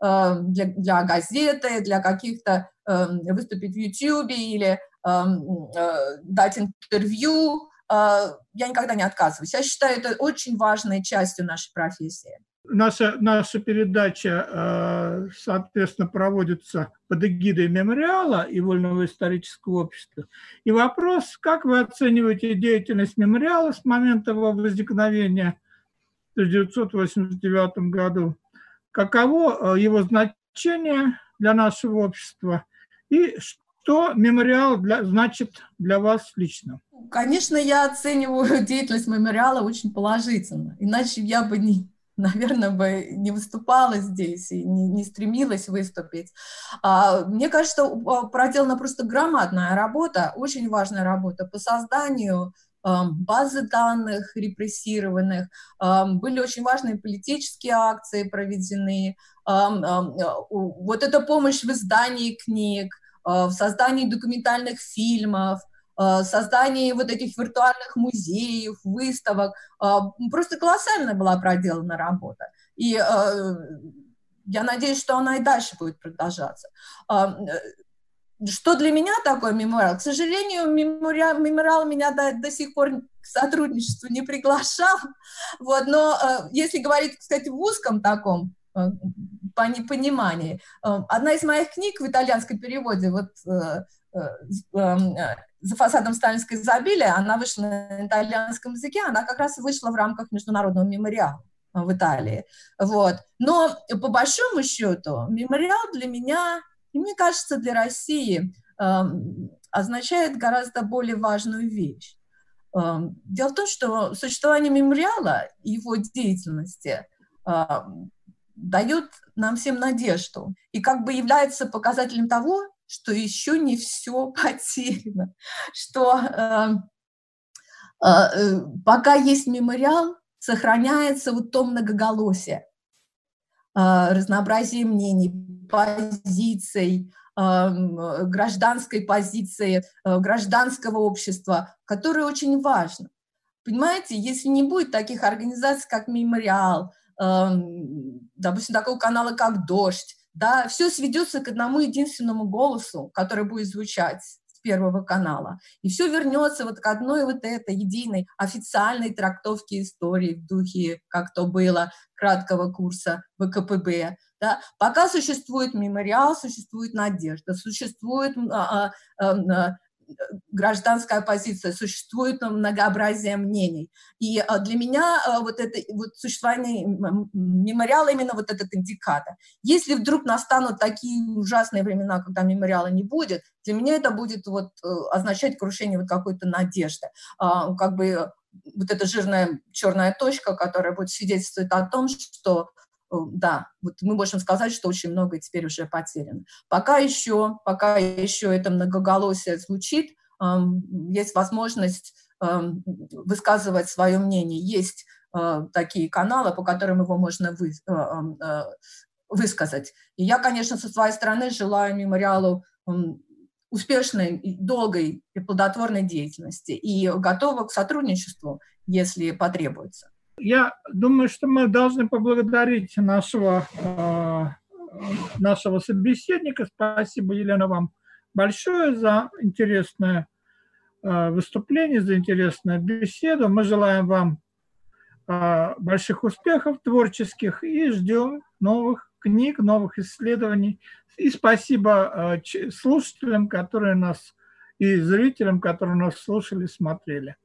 э, для, для газеты, для каких-то э, выступить в YouTube или эм, э, дать интервью, я никогда не отказываюсь. Я считаю это очень важной частью нашей профессии. Наша, наша передача, а, соответственно, проводится под эгидой мемориала и Вольного исторического общества. И вопрос, как вы оцениваете деятельность мемориала с момента его возникновения в 1989 году? Каково а, его значение для нашего общества? И что мемориал для, значит для вас лично? Конечно, я оцениваю деятельность мемориала очень положительно. Иначе я бы не, наверное, бы не выступала здесь и не, не стремилась выступить. А, мне кажется, проделана просто громадная работа, очень важная работа по созданию базы данных репрессированных, были очень важные политические акции проведены, вот эта помощь в издании книг, в создании документальных фильмов – Э, создании вот этих виртуальных музеев, выставок. Э, просто колоссальная была проделана работа. И э, я надеюсь, что она и дальше будет продолжаться. Что для меня такое мемориал? К сожалению, мемориал, мемориал меня до, до сих пор к сотрудничеству не приглашал. Вот, но если говорить, кстати, в узком таком понимании, одна из моих книг в итальянском переводе, вот за фасадом сталинской изобилия, она вышла на итальянском языке, она как раз вышла в рамках международного мемориала в Италии. Вот. Но по большому счету мемориал для меня, и мне кажется, для России э, означает гораздо более важную вещь. Э, дело в том, что существование мемориала и его деятельности э, дает нам всем надежду и как бы является показателем того, что еще не все потеряно, что э, э, э, пока есть мемориал, сохраняется вот то многоголосие, э, разнообразие мнений, позиций, э, гражданской позиции, э, гражданского общества, которое очень важно. Понимаете, если не будет таких организаций, как «Мемориал», допустим, такого канала, как «Дождь», да, все сведется к одному единственному голосу, который будет звучать с Первого канала. И все вернется вот к одной вот этой единой официальной трактовке истории в духе, как то было, краткого курса ВКПБ. Да? Пока существует мемориал, существует надежда, существует а, а, а, гражданская позиция, существует многообразие мнений. И а, для меня а, вот это вот существование мемориала именно вот этот индикатор. Если вдруг настанут такие ужасные времена, когда мемориала не будет, для меня это будет вот э, означать крушение вот какой-то надежды. А, как бы вот эта жирная черная точка, которая будет свидетельствовать о том, что да, вот мы можем сказать, что очень многое теперь уже потеряно. Пока еще, пока еще это многоголосие звучит, есть возможность высказывать свое мнение. Есть э, такие каналы, по которым его можно вы, э, высказать. И я, конечно, со своей стороны желаю мемориалу успешной, долгой и плодотворной деятельности и готова к сотрудничеству, если потребуется. Я думаю, что мы должны поблагодарить нашего, э, нашего собеседника. Спасибо, Елена, вам большое за интересное э, выступление, за интересную беседу. Мы желаем вам э, больших успехов творческих и ждем новых книг, новых исследований. И спасибо слушателям, которые нас и зрителям, которые нас слушали, смотрели.